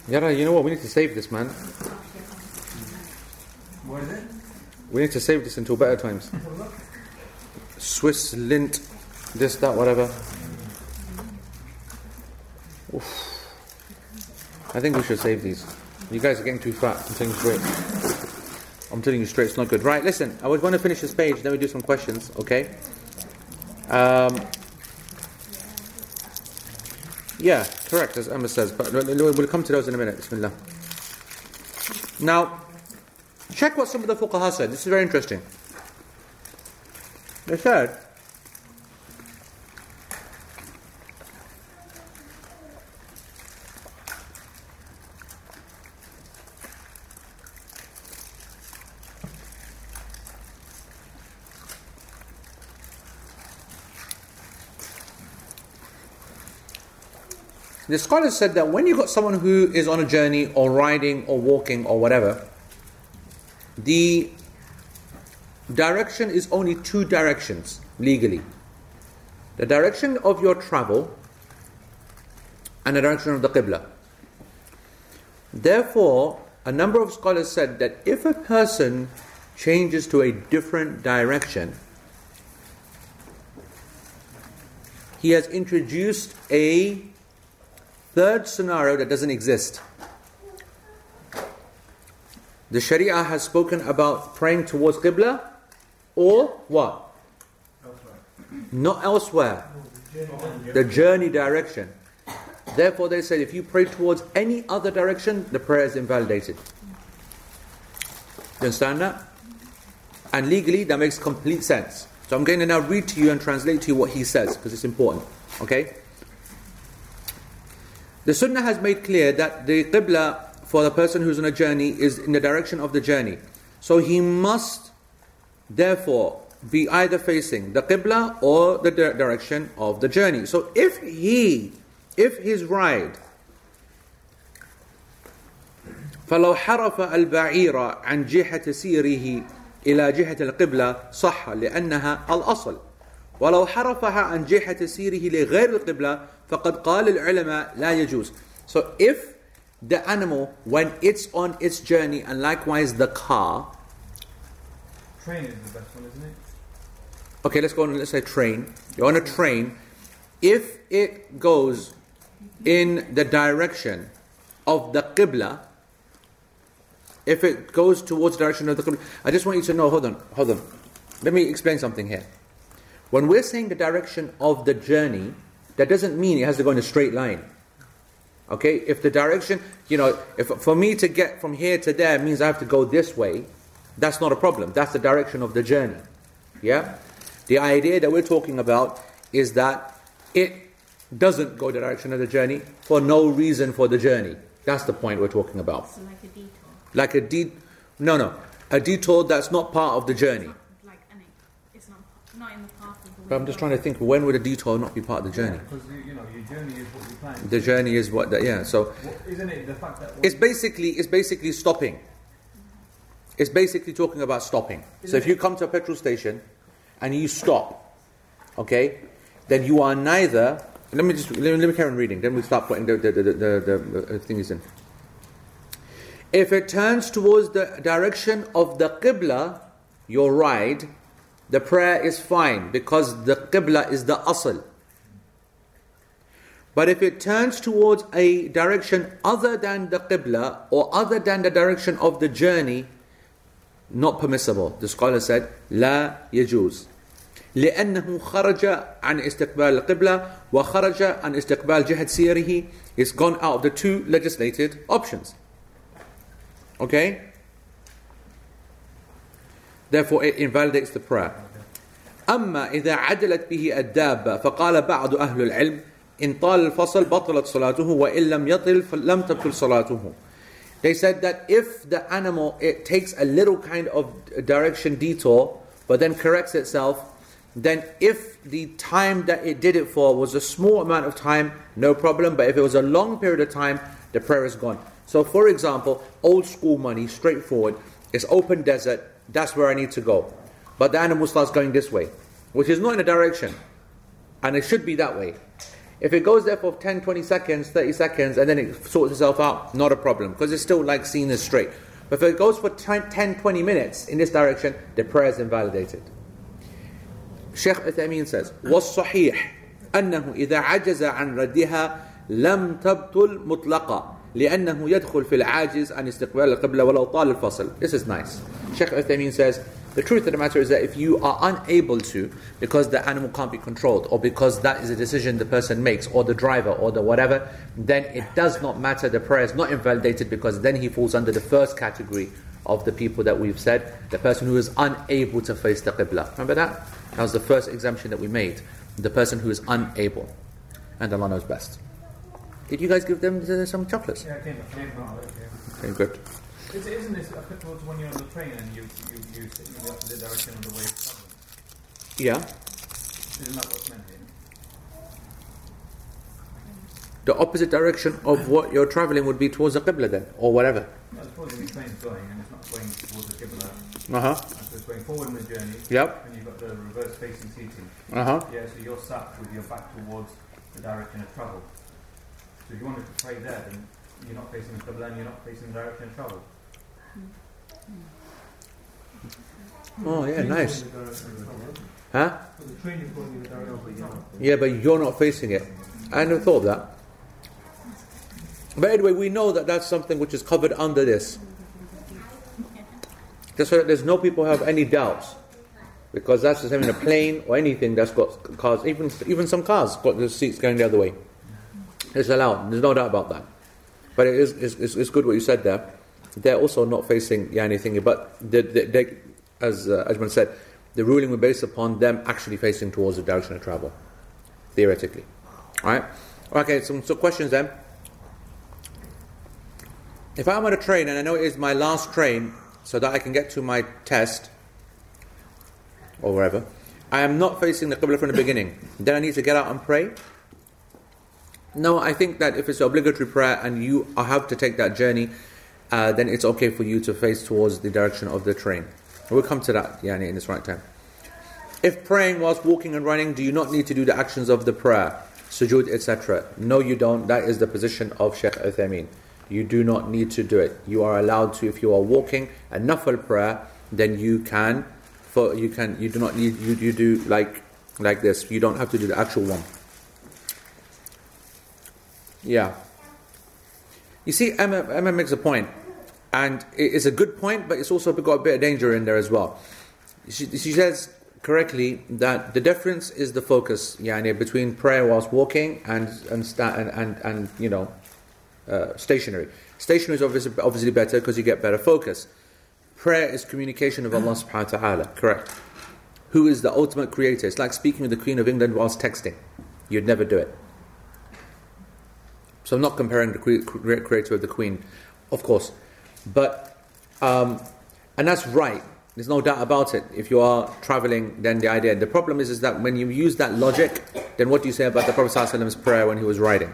Yara, you know what? We need to save this, man. What is it? We need to save this until better times. Swiss Lindt, this, that, whatever. Oof. I think we should save these. You guys are getting too fat. Telling you straight. I'm telling you straight, it's not good. Right, listen. I was going to finish this page, then we do some questions, okay? Um, yeah, correct, as Emma says. But we'll we'll come to those in a minute. Bismillah. Now, check what some of the fuqaha said. This is very interesting. They said, The scholars said that when you've got someone who is on a journey or riding or walking or whatever, the direction is only two directions legally the direction of your travel and the direction of the Qibla. Therefore, a number of scholars said that if a person changes to a different direction, he has introduced a third scenario that doesn't exist. The Sharia has spoken about praying towards Qibla or what? Not elsewhere. The journey direction. Therefore, they said if you pray towards any other direction, the prayer is invalidated. You understand that? And legally, that makes complete sense. So I'm going to now read to you and translate to you what he says because it's important. Okay? The Sunnah has made clear that the Qibla for the person who's on a journey is in the direction of the journey. So he must, therefore, be either facing the Qibla or the di- direction of the journey. So if he, if his ride, فلو حرف البعير عن جهة سيره إلى جهة القبلة صح لأنها الأصل ولو حرفها عن جهة سيره لغير القبلة فقد قال العلماء لا يجوز So if the animal when it's on its journey and likewise the car Train is the best one, isn't it? okay let's go on let's say train you're on a train if it goes in the direction of the qibla if it goes towards the direction of the qibla i just want you to know hold on hold on let me explain something here when we're saying the direction of the journey that doesn't mean it has to go in a straight line okay if the direction you know if for me to get from here to there means i have to go this way that's not a problem that's the direction of the journey yeah the idea that we're talking about is that it doesn't go the direction of the journey for no reason for the journey. That's the point we're talking about. So like a detour. Like a de- no, no, a detour that's not part of the journey. Like, and it, it's not, not in the path of the way. But I'm just trying to think when would a detour not be part of the journey? Because you, you know your journey is what you plan. The journey is what, the, yeah. So Well, isn't it the fact that it's basically it's basically stopping. It's basically talking about stopping. So if you come to a petrol station and you stop, okay, then you are neither. Let me just let me, let me carry on reading. Then we start putting the the the, the, the, the things in. If it turns towards the direction of the Qibla, your ride, the prayer is fine because the Qibla is the Asl. But if it turns towards a direction other than the Qibla or other than the direction of the journey, not permissible. The scholar said, لا يجوز. لأنه خرج عن استقبال القبلة وخرج عن استقبال جهة سيره It's gone out of the two legislated options. Okay? Therefore it invalidates the prayer. أما إذا عدلت به الدابة فقال بعض أهل العلم إن طال الفصل بطلت صلاته وإن لم يطل فلم تبطل صلاته They said that if the animal it takes a little kind of direction detour but then corrects itself then if the time that it did it for was a small amount of time no problem but if it was a long period of time the prayer is gone so for example old school money straightforward it's open desert that's where I need to go but the animal starts going this way which is not in a direction and it should be that way if it goes there for 10, 20 seconds, 30 seconds, and then it sorts itself out, not a problem, because it's still like seen as straight. But if it goes for 10, 20 minutes in this direction, the prayer is invalidated. Sheikh Uthaymeen says, وَالصَّحِيحِ أنه إذا عجز عن ردها لم تبطل مطلقا لأنه يدخل في العاجز عن استقبال القبلة ولو طال الفصل. This is nice. Sheikh Uthaymeen says, the truth of the matter is that if you are unable to, because the animal can't be controlled, or because that is a decision the person makes, or the driver, or the whatever, then it does not matter. The prayer is not invalidated because then he falls under the first category of the people that we've said, the person who is unable to face the Qibla. Remember that? That was the first exemption that we made. The person who is unable. And Allah knows best. Did you guys give them uh, some chocolates? Yeah, I came, came out it, yeah. Okay, good. Is, isn't this applicable to when you're on the train and you, you, you sit in the opposite direction of the way it's traveling? Yeah. Isn't that what's meant here? The opposite direction of what you're traveling would be towards the Qibla then, or whatever. No, supposing the train's going and it's not going towards the Qibla, Uh huh. so it's going forward in the journey, Yep. and you've got the reverse facing seating. Uh huh. Yeah, so you're sat with your back towards the direction of travel. So if you wanted to pray there, then you're not facing the Qibla and you're not facing the direction of travel. Hmm. Oh, yeah, nice. The direction of travel. Huh? So the train is going in the direction of travel. Yeah, but you're not facing it. I never thought of that. But anyway, we know that that's something which is covered under this. Just so that there's no people who have any doubts. Because that's the same in a plane or anything that's got cars, even even some cars got the seats going the other way. It's allowed. There's no doubt about that. But it is it's, it's, good what you said there. They're also not facing yeah, anything, but they, they, they, as uh, Ajman said, the ruling was based upon them actually facing towards the direction of travel, theoretically. All right. Okay. Some so questions then. If I'm on a train and I know it is my last train, so that I can get to my test or wherever, I am not facing the Qibla from the beginning. Then I need to get out and pray. No, I think that if it's obligatory prayer and you have to take that journey, uh, then it's okay for you to face towards the direction of the train. We'll come to that, yani, in its right time. If praying whilst walking and running, do you not need to do the actions of the prayer, sujood, etc.? No, you don't. That is the position of Sheikh Uthaymeen. You do not need to do it. You are allowed to, if you are walking a nafal prayer, then you can, for you can, you do not need, you, you do like like this. You don't have to do the actual one. Yeah. You see, Emma, Emma makes a point, and it's a good point, but it's also got a bit of danger in there as well. She, she says correctly that the difference is the focus, yani, between prayer whilst walking and and sta- and, and, and you know uh, stationary. Stationary is obviously obviously better because you get better focus. Prayer is communication of Allah Subhanahu wa Taala. Correct. Who is the ultimate creator? It's like speaking with the Queen of England whilst texting. You'd never do it. So I'm not comparing the cre- cre- creator of the Queen, of course, but um, and that's right. There's no doubt about it. If you are traveling, then the idea. The problem is, is that when you use that logic, then what do you say about the Prophet ﷺ's prayer when he was riding?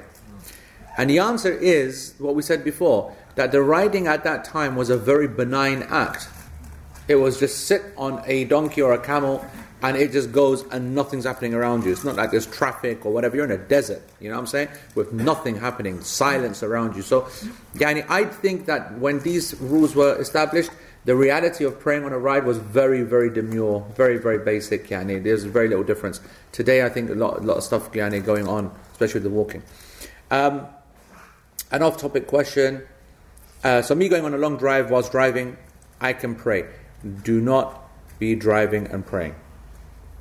And the answer is what we said before that the riding at that time was a very benign act. It was just sit on a donkey or a camel and it just goes and nothing's happening around you. It's not like there's traffic or whatever. You're in a desert, you know what I'm saying? With nothing happening, silence around you. So, yani, I think that when these rules were established, the reality of praying on a ride was very, very demure, very, very basic. Yani. There's very little difference. Today, I think a lot, a lot of stuff yani, going on, especially with the walking. Um, an off topic question. Uh, so, me going on a long drive whilst driving, I can pray. Do not be driving and praying.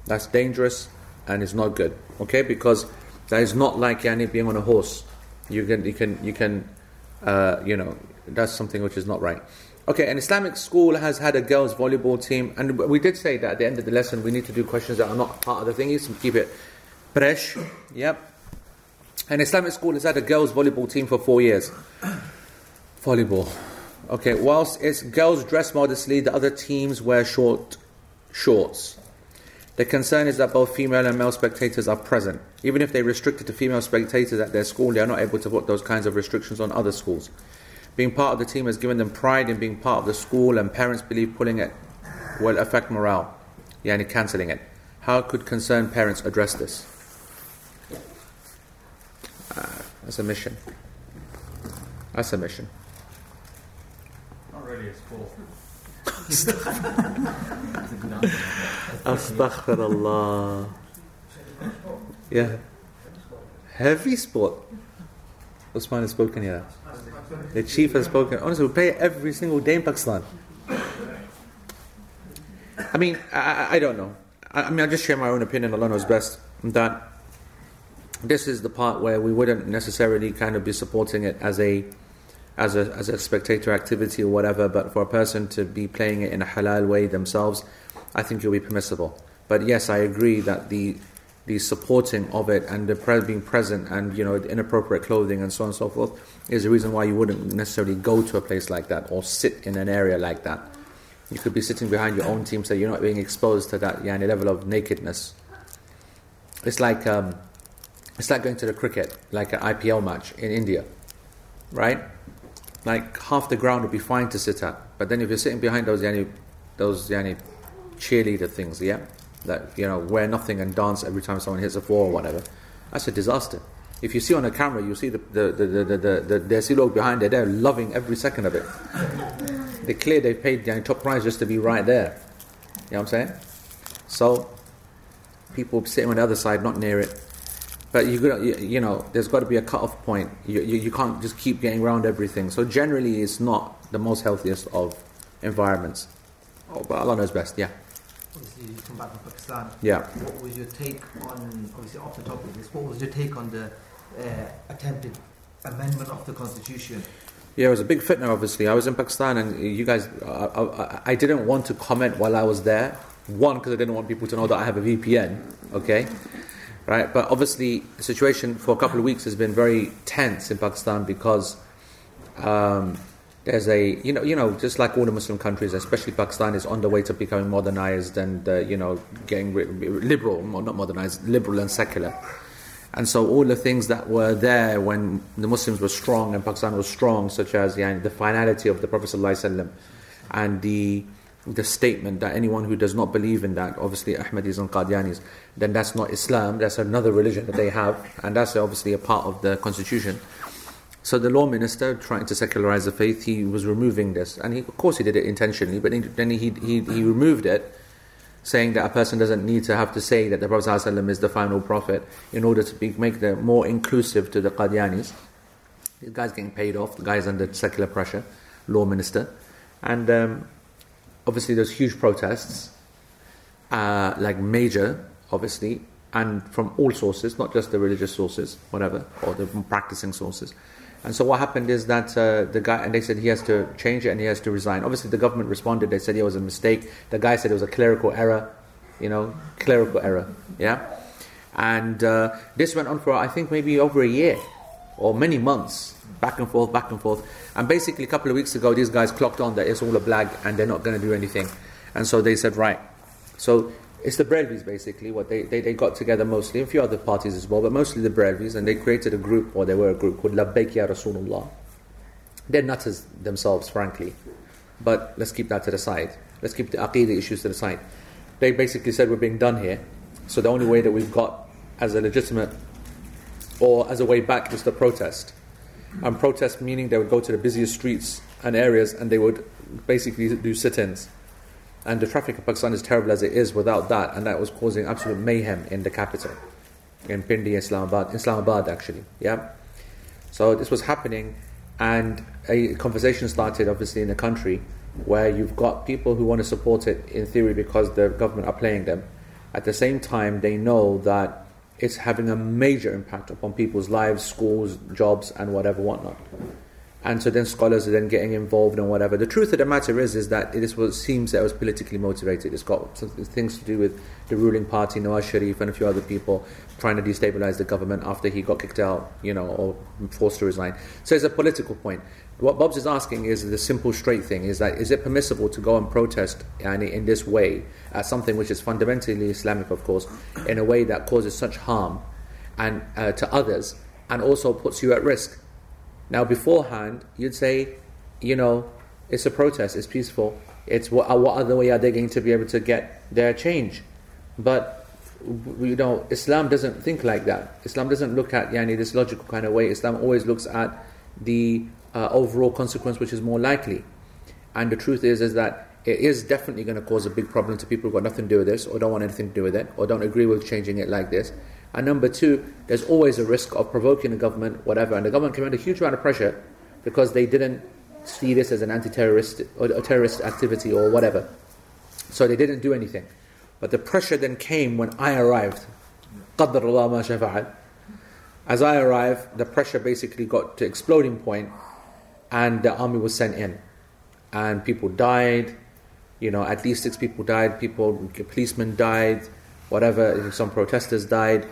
That's dangerous and it's not good. Okay, because that is not like yani being on a horse. You can, you can, you can, uh, you know, that's something which is not right. Okay, an Islamic school has had a girls' volleyball team, and we did say that at the end of the lesson we need to do questions that are not part of the thingies, so keep it fresh. Yep. An Islamic school has had a girls' volleyball team for four years. Volleyball. Okay, whilst its girls dress modestly, the other teams wear short shorts. The concern is that both female and male spectators are present. Even if they restricted to female spectators at their school, they are not able to put those kinds of restrictions on other schools. Being part of the team has given them pride in being part of the school, and parents believe pulling it will affect morale, yani cancelling it. How could concerned parents address this? Uh, that's a mission. That's a mission. Not really a sport. Astaghfirullah. Yeah. Heavy sport. Usman has spoken here. The chief has spoken. Honestly, we play every single day in Pakistan. I mean, I, I, I don't know. I, I mean, I'll just share my own opinion. Allah knows best. That this is the part where we wouldn't necessarily kind of be supporting it as a as a as a spectator activity or whatever. But for a person to be playing it in a halal way themselves, I think it will be permissible. But yes, I agree that the the supporting of it and the pre- being present and you know inappropriate clothing and so on and so forth is the reason why you wouldn't necessarily go to a place like that or sit in an area like that. You could be sitting behind your own team, so you're not being exposed to that yani, level of nakedness. It's like um, it's like going to the cricket, like an IPL match in India, right? Like half the ground would be fine to sit at, but then if you're sitting behind those yani, those yani, cheerleader things, yeah, that you know wear nothing and dance every time someone hits a four or whatever, that's a disaster. If you see on a camera, you see the the the the the, the, the behind there, they're loving every second of it. They clear they paid the top price just to be right there. You know what I'm saying? So people sitting on the other side, not near it. But you, you, you know, there's got to be a cut-off point. You, you, you can't just keep getting around everything. So generally, it's not the most healthiest of environments. Oh, but Allah knows best. Yeah. Obviously, you come back from Pakistan. Yeah. What was your take on, obviously off the top of this, what was your take on the uh, attempted amendment of the constitution? Yeah, it was a big fitna, obviously. I was in Pakistan, and you guys, I, I, I didn't want to comment while I was there. One, because I didn't want people to know that I have a VPN, okay? Right? But obviously, the situation for a couple of weeks has been very tense in Pakistan because um, there's a, you know, you know, just like all the Muslim countries, especially Pakistan, is on the way to becoming modernized and, uh, you know, getting ri- liberal, not modernized, liberal and secular. And so all the things that were there when the Muslims were strong and Pakistan was strong, such as the finality of the Prophet ﷺ and the the statement that anyone who does not believe in that, obviously Ahmadis and Qadianis, then that's not Islam, that's another religion that they have, and that's obviously a part of the constitution. So the law minister, trying to secularize the faith, he was removing this, and he, of course he did it intentionally, but then he, he, he removed it saying that a person doesn't need to have to say that the Prophet ﷺ is the final prophet in order to be, make them more inclusive to the Qadianis. The guy's getting paid off, the guy's under secular pressure, law minister. And um, obviously, there's huge protests, uh, like major, obviously, and from all sources, not just the religious sources, whatever, or the practicing sources. And so what happened is that uh, the guy, and they said he has to change it and he has to resign. Obviously, the government responded. They said it was a mistake. The guy said it was a clerical error, you know, clerical error, yeah. And uh, this went on for I think maybe over a year or many months, back and forth, back and forth. And basically, a couple of weeks ago, these guys clocked on that it's all a blag and they're not going to do anything. And so they said, right. So it's the Brelvis basically, what they, they, they got together mostly, a few other parties as well, but mostly the Brelvis, and they created a group, or they were a group called Labbaik Ya Rasulullah. They're nutters themselves, frankly. But let's keep that to the side. Let's keep the aqidah issues to the side. they basically said we're being done here. So the only way that we've got as a legitimate or as a way back is to protest. And protest meaning they would go to the busiest streets and areas and they would basically do sit ins. And the traffic in Pakistan is terrible as it is without that, and that was causing absolute mayhem in the capital, in Pindi, Islamabad, Islamabad actually. Yeah. So this was happening, and a conversation started obviously in the country where you've got people who want to support it in theory because the government are playing them. At the same time, they know that it's having a major impact upon people's lives, schools, jobs, and whatever whatnot. And so then scholars are then getting involved and whatever. The truth of the matter is, is that it what seems that it was politically motivated. It's got things to do with the ruling party, Nawaz Sharif, and a few other people trying to destabilize the government after he got kicked out, you know, or forced to resign. So it's a political point. What Bob's is asking is the simple, straight thing: is that is it permissible to go and protest yani, in this way at something which is fundamentally Islamic, of course, in a way that causes such harm and uh, to others, and also puts you at risk? Now, beforehand, you'd say, you know, it's a protest, it's peaceful. It's what, what other way are they going to be able to get their change? But you know, Islam doesn't think like that. Islam doesn't look at yani this logical kind of way. Islam always looks at the uh, overall consequence which is more likely. And the truth is, is that it is definitely going to cause a big problem to people who've got nothing to do with this, or don't want anything to do with it, or don't agree with changing it like this. And number two, there's always a risk of provoking the government, whatever. And the government came under a huge amount of pressure because they didn't see this as an anti-terrorist or a terrorist activity or whatever. So they didn't do anything. But the pressure then came when I arrived. قدر الله ما شاء فعل. As I arrived, the pressure basically got to exploding point, and the army was sent in, and people died. You know, at least six people died. People, policemen died. Whatever, some protesters died,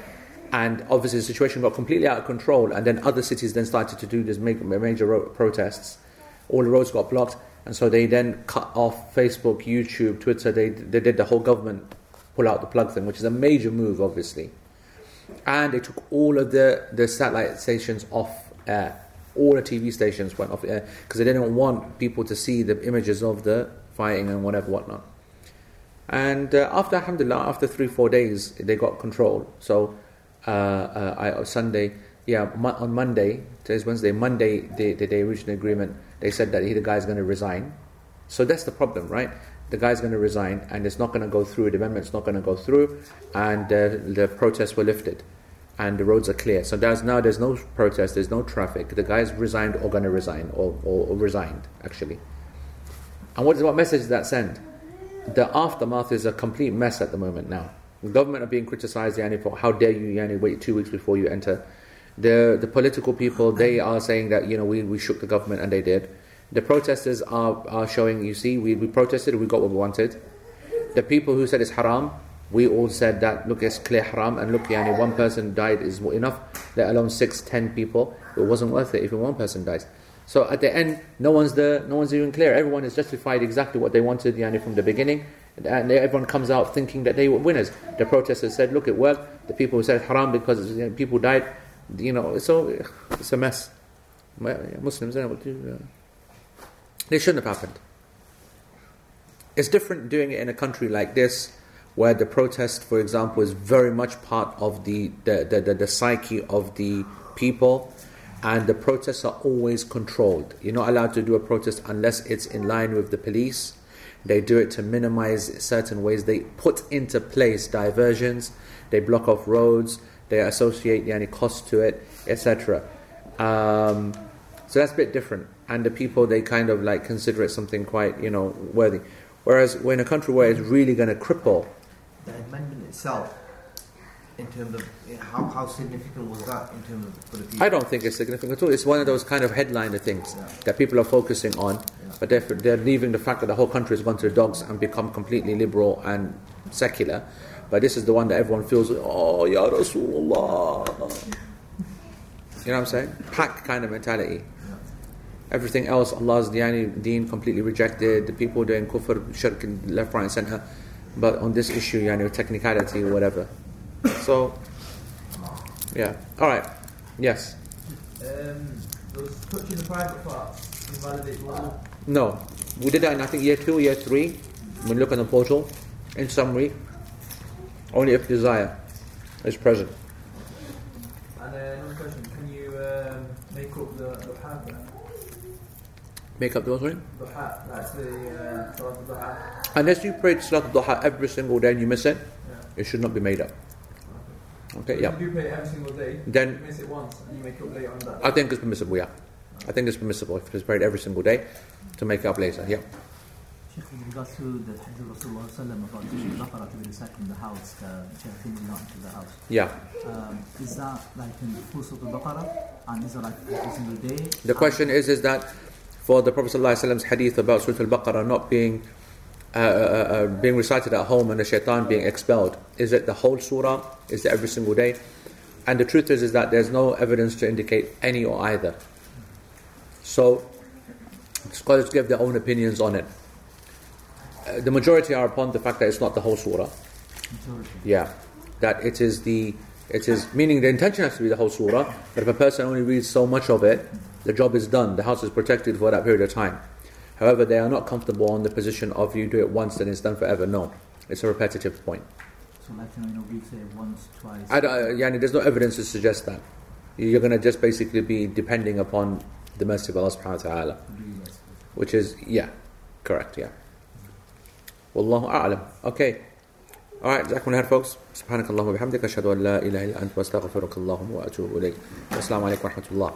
and obviously the situation got completely out of control. And then other cities then started to do these major, protests. All the roads got blocked, and so they then cut off Facebook, YouTube, Twitter. They they did the whole government pull out the plug thing, which is a major move, obviously. And they took all of the, the satellite stations off air. All the TV stations went off air because they didn't want people to see the images of the fighting and whatever, whatnot. And uh, after, alhamdulillah, after three, four days, they got control. So, uh, uh, I, Sunday, yeah, mo- on Monday, today's Wednesday, Monday, they, they, they reached an agreement. They said that he, the guy's going to resign. So that's the problem, right? The guy's going to resign and it's not going to go through, the amendment's not going to go through, and uh, the protests were lifted. And the roads are clear. So there's now there's no protest, there's no traffic. The guy's resigned or to resign, or, or, or resigned, actually. And what, what message does that send? The aftermath is a complete mess at the moment now. The government are being criticized, yani, for how dare you yani, wait two weeks before you enter. The, the political people, they are saying that, you know, we, we shook the government and they did. The protesters are, are showing, you see, we, we protested, we got what we wanted. The people who said it's haram, we all said that, look, it's clear haram, and look, yani, one person died is enough, let alone six, ten people. It wasn't worth it if one person dies. So at the end, no one's the, no one's even clear. Everyone is justified exactly what they wanted yani, from the beginning, and everyone comes out thinking that they were winners. The protesters said, look, it worked. The people who said haram because you know, people died, you know, so it's a mess. Muslims. It shouldn't have happened. It's different doing it in a country like this, where the protest, for example, is very much part of the, the, the, the, the psyche of the people, and the protests are always controlled. You're not allowed to do a protest unless it's in line with the police. They do it to minimize certain ways. They put into place diversions, they block off roads, they associate any cost to it, etc. Um, so that's a bit different. And the people, they kind of like consider it something quite, you know, worthy. Whereas we're in a country where it's really going to cripple. The amendment itself, in terms of how, how significant was that in terms of for the people? I don't think it's significant at all. It's one of those kind of headliner things Yeah. that people are focusing on, Yeah. but they're, they're leaving the fact that the whole country has gone to the dogs and become completely liberal and secular. But this is the one that everyone feels, oh, Ya Rasulullah. You know what I'm saying? Pack kind of mentality. Everything else, Allah's deen, completely rejected. The people doing kufr, shirk, in left, right, and center. But on this issue, yani, technicality or whatever. So, yeah. All right. Yes. Um, those touching the private parts invalidate. No. We did that in, I think, year two, year three. When look on the portal. In summary, only if desire is present. And then another question: Can you um, make up the the hat? Make up the sorry? The that's the uh, salat the. Unless you pray Salat al-Duha every single day and you miss it, Yeah. it should not be made up. Okay, If yeah. you pray every single day, Then- you miss it once, and you make up later on that. I think it's permissible, yeah. I think it's permissible if it's prayed every single day to make it up later, yeah. Sheikh, with regards to the hadith of Rasulullah about teaching Baqarah to be recited in the house, the shayateen not into the house. Yeah. Um, is that like in full Surah Al-Baqarah? And is it like every single day? The question is, is that for the Prophet ﷺ's hadith about Surah Al-Baqarah not being uh, uh, uh, being recited at home and the shaitan being expelled, is it the whole surah? Is it every single day? And the truth is, is that there's no evidence to indicate any or either. So, scholars give their own opinions on it. Uh, the majority are upon the fact that it's not the whole surah. Majority. Yeah, that it is the it is meaning the intention has to be the whole surah, but if a person only reads so much of it, the job is done. The house is protected for that period of time. However, they are not comfortable on the position of you do it once and it's done forever. No, it's a repetitive point. So like, you know, you know, we say once, twice. I don't, uh, yani, there's no evidence to suggest that. You're going to just basically be depending upon the mercy of Allah subhanahu wa ta'ala, Really, yes. which is, yeah, correct, yeah. Wallahu a'lam. Okay. Alright, جزاكم الله خير folks. سبحانك اللهم وبحمدك أشهد أن لا إله إلا أنت وأستغفرك اللهم وأتوب إليك. والسلام عليكم ورحمة الله.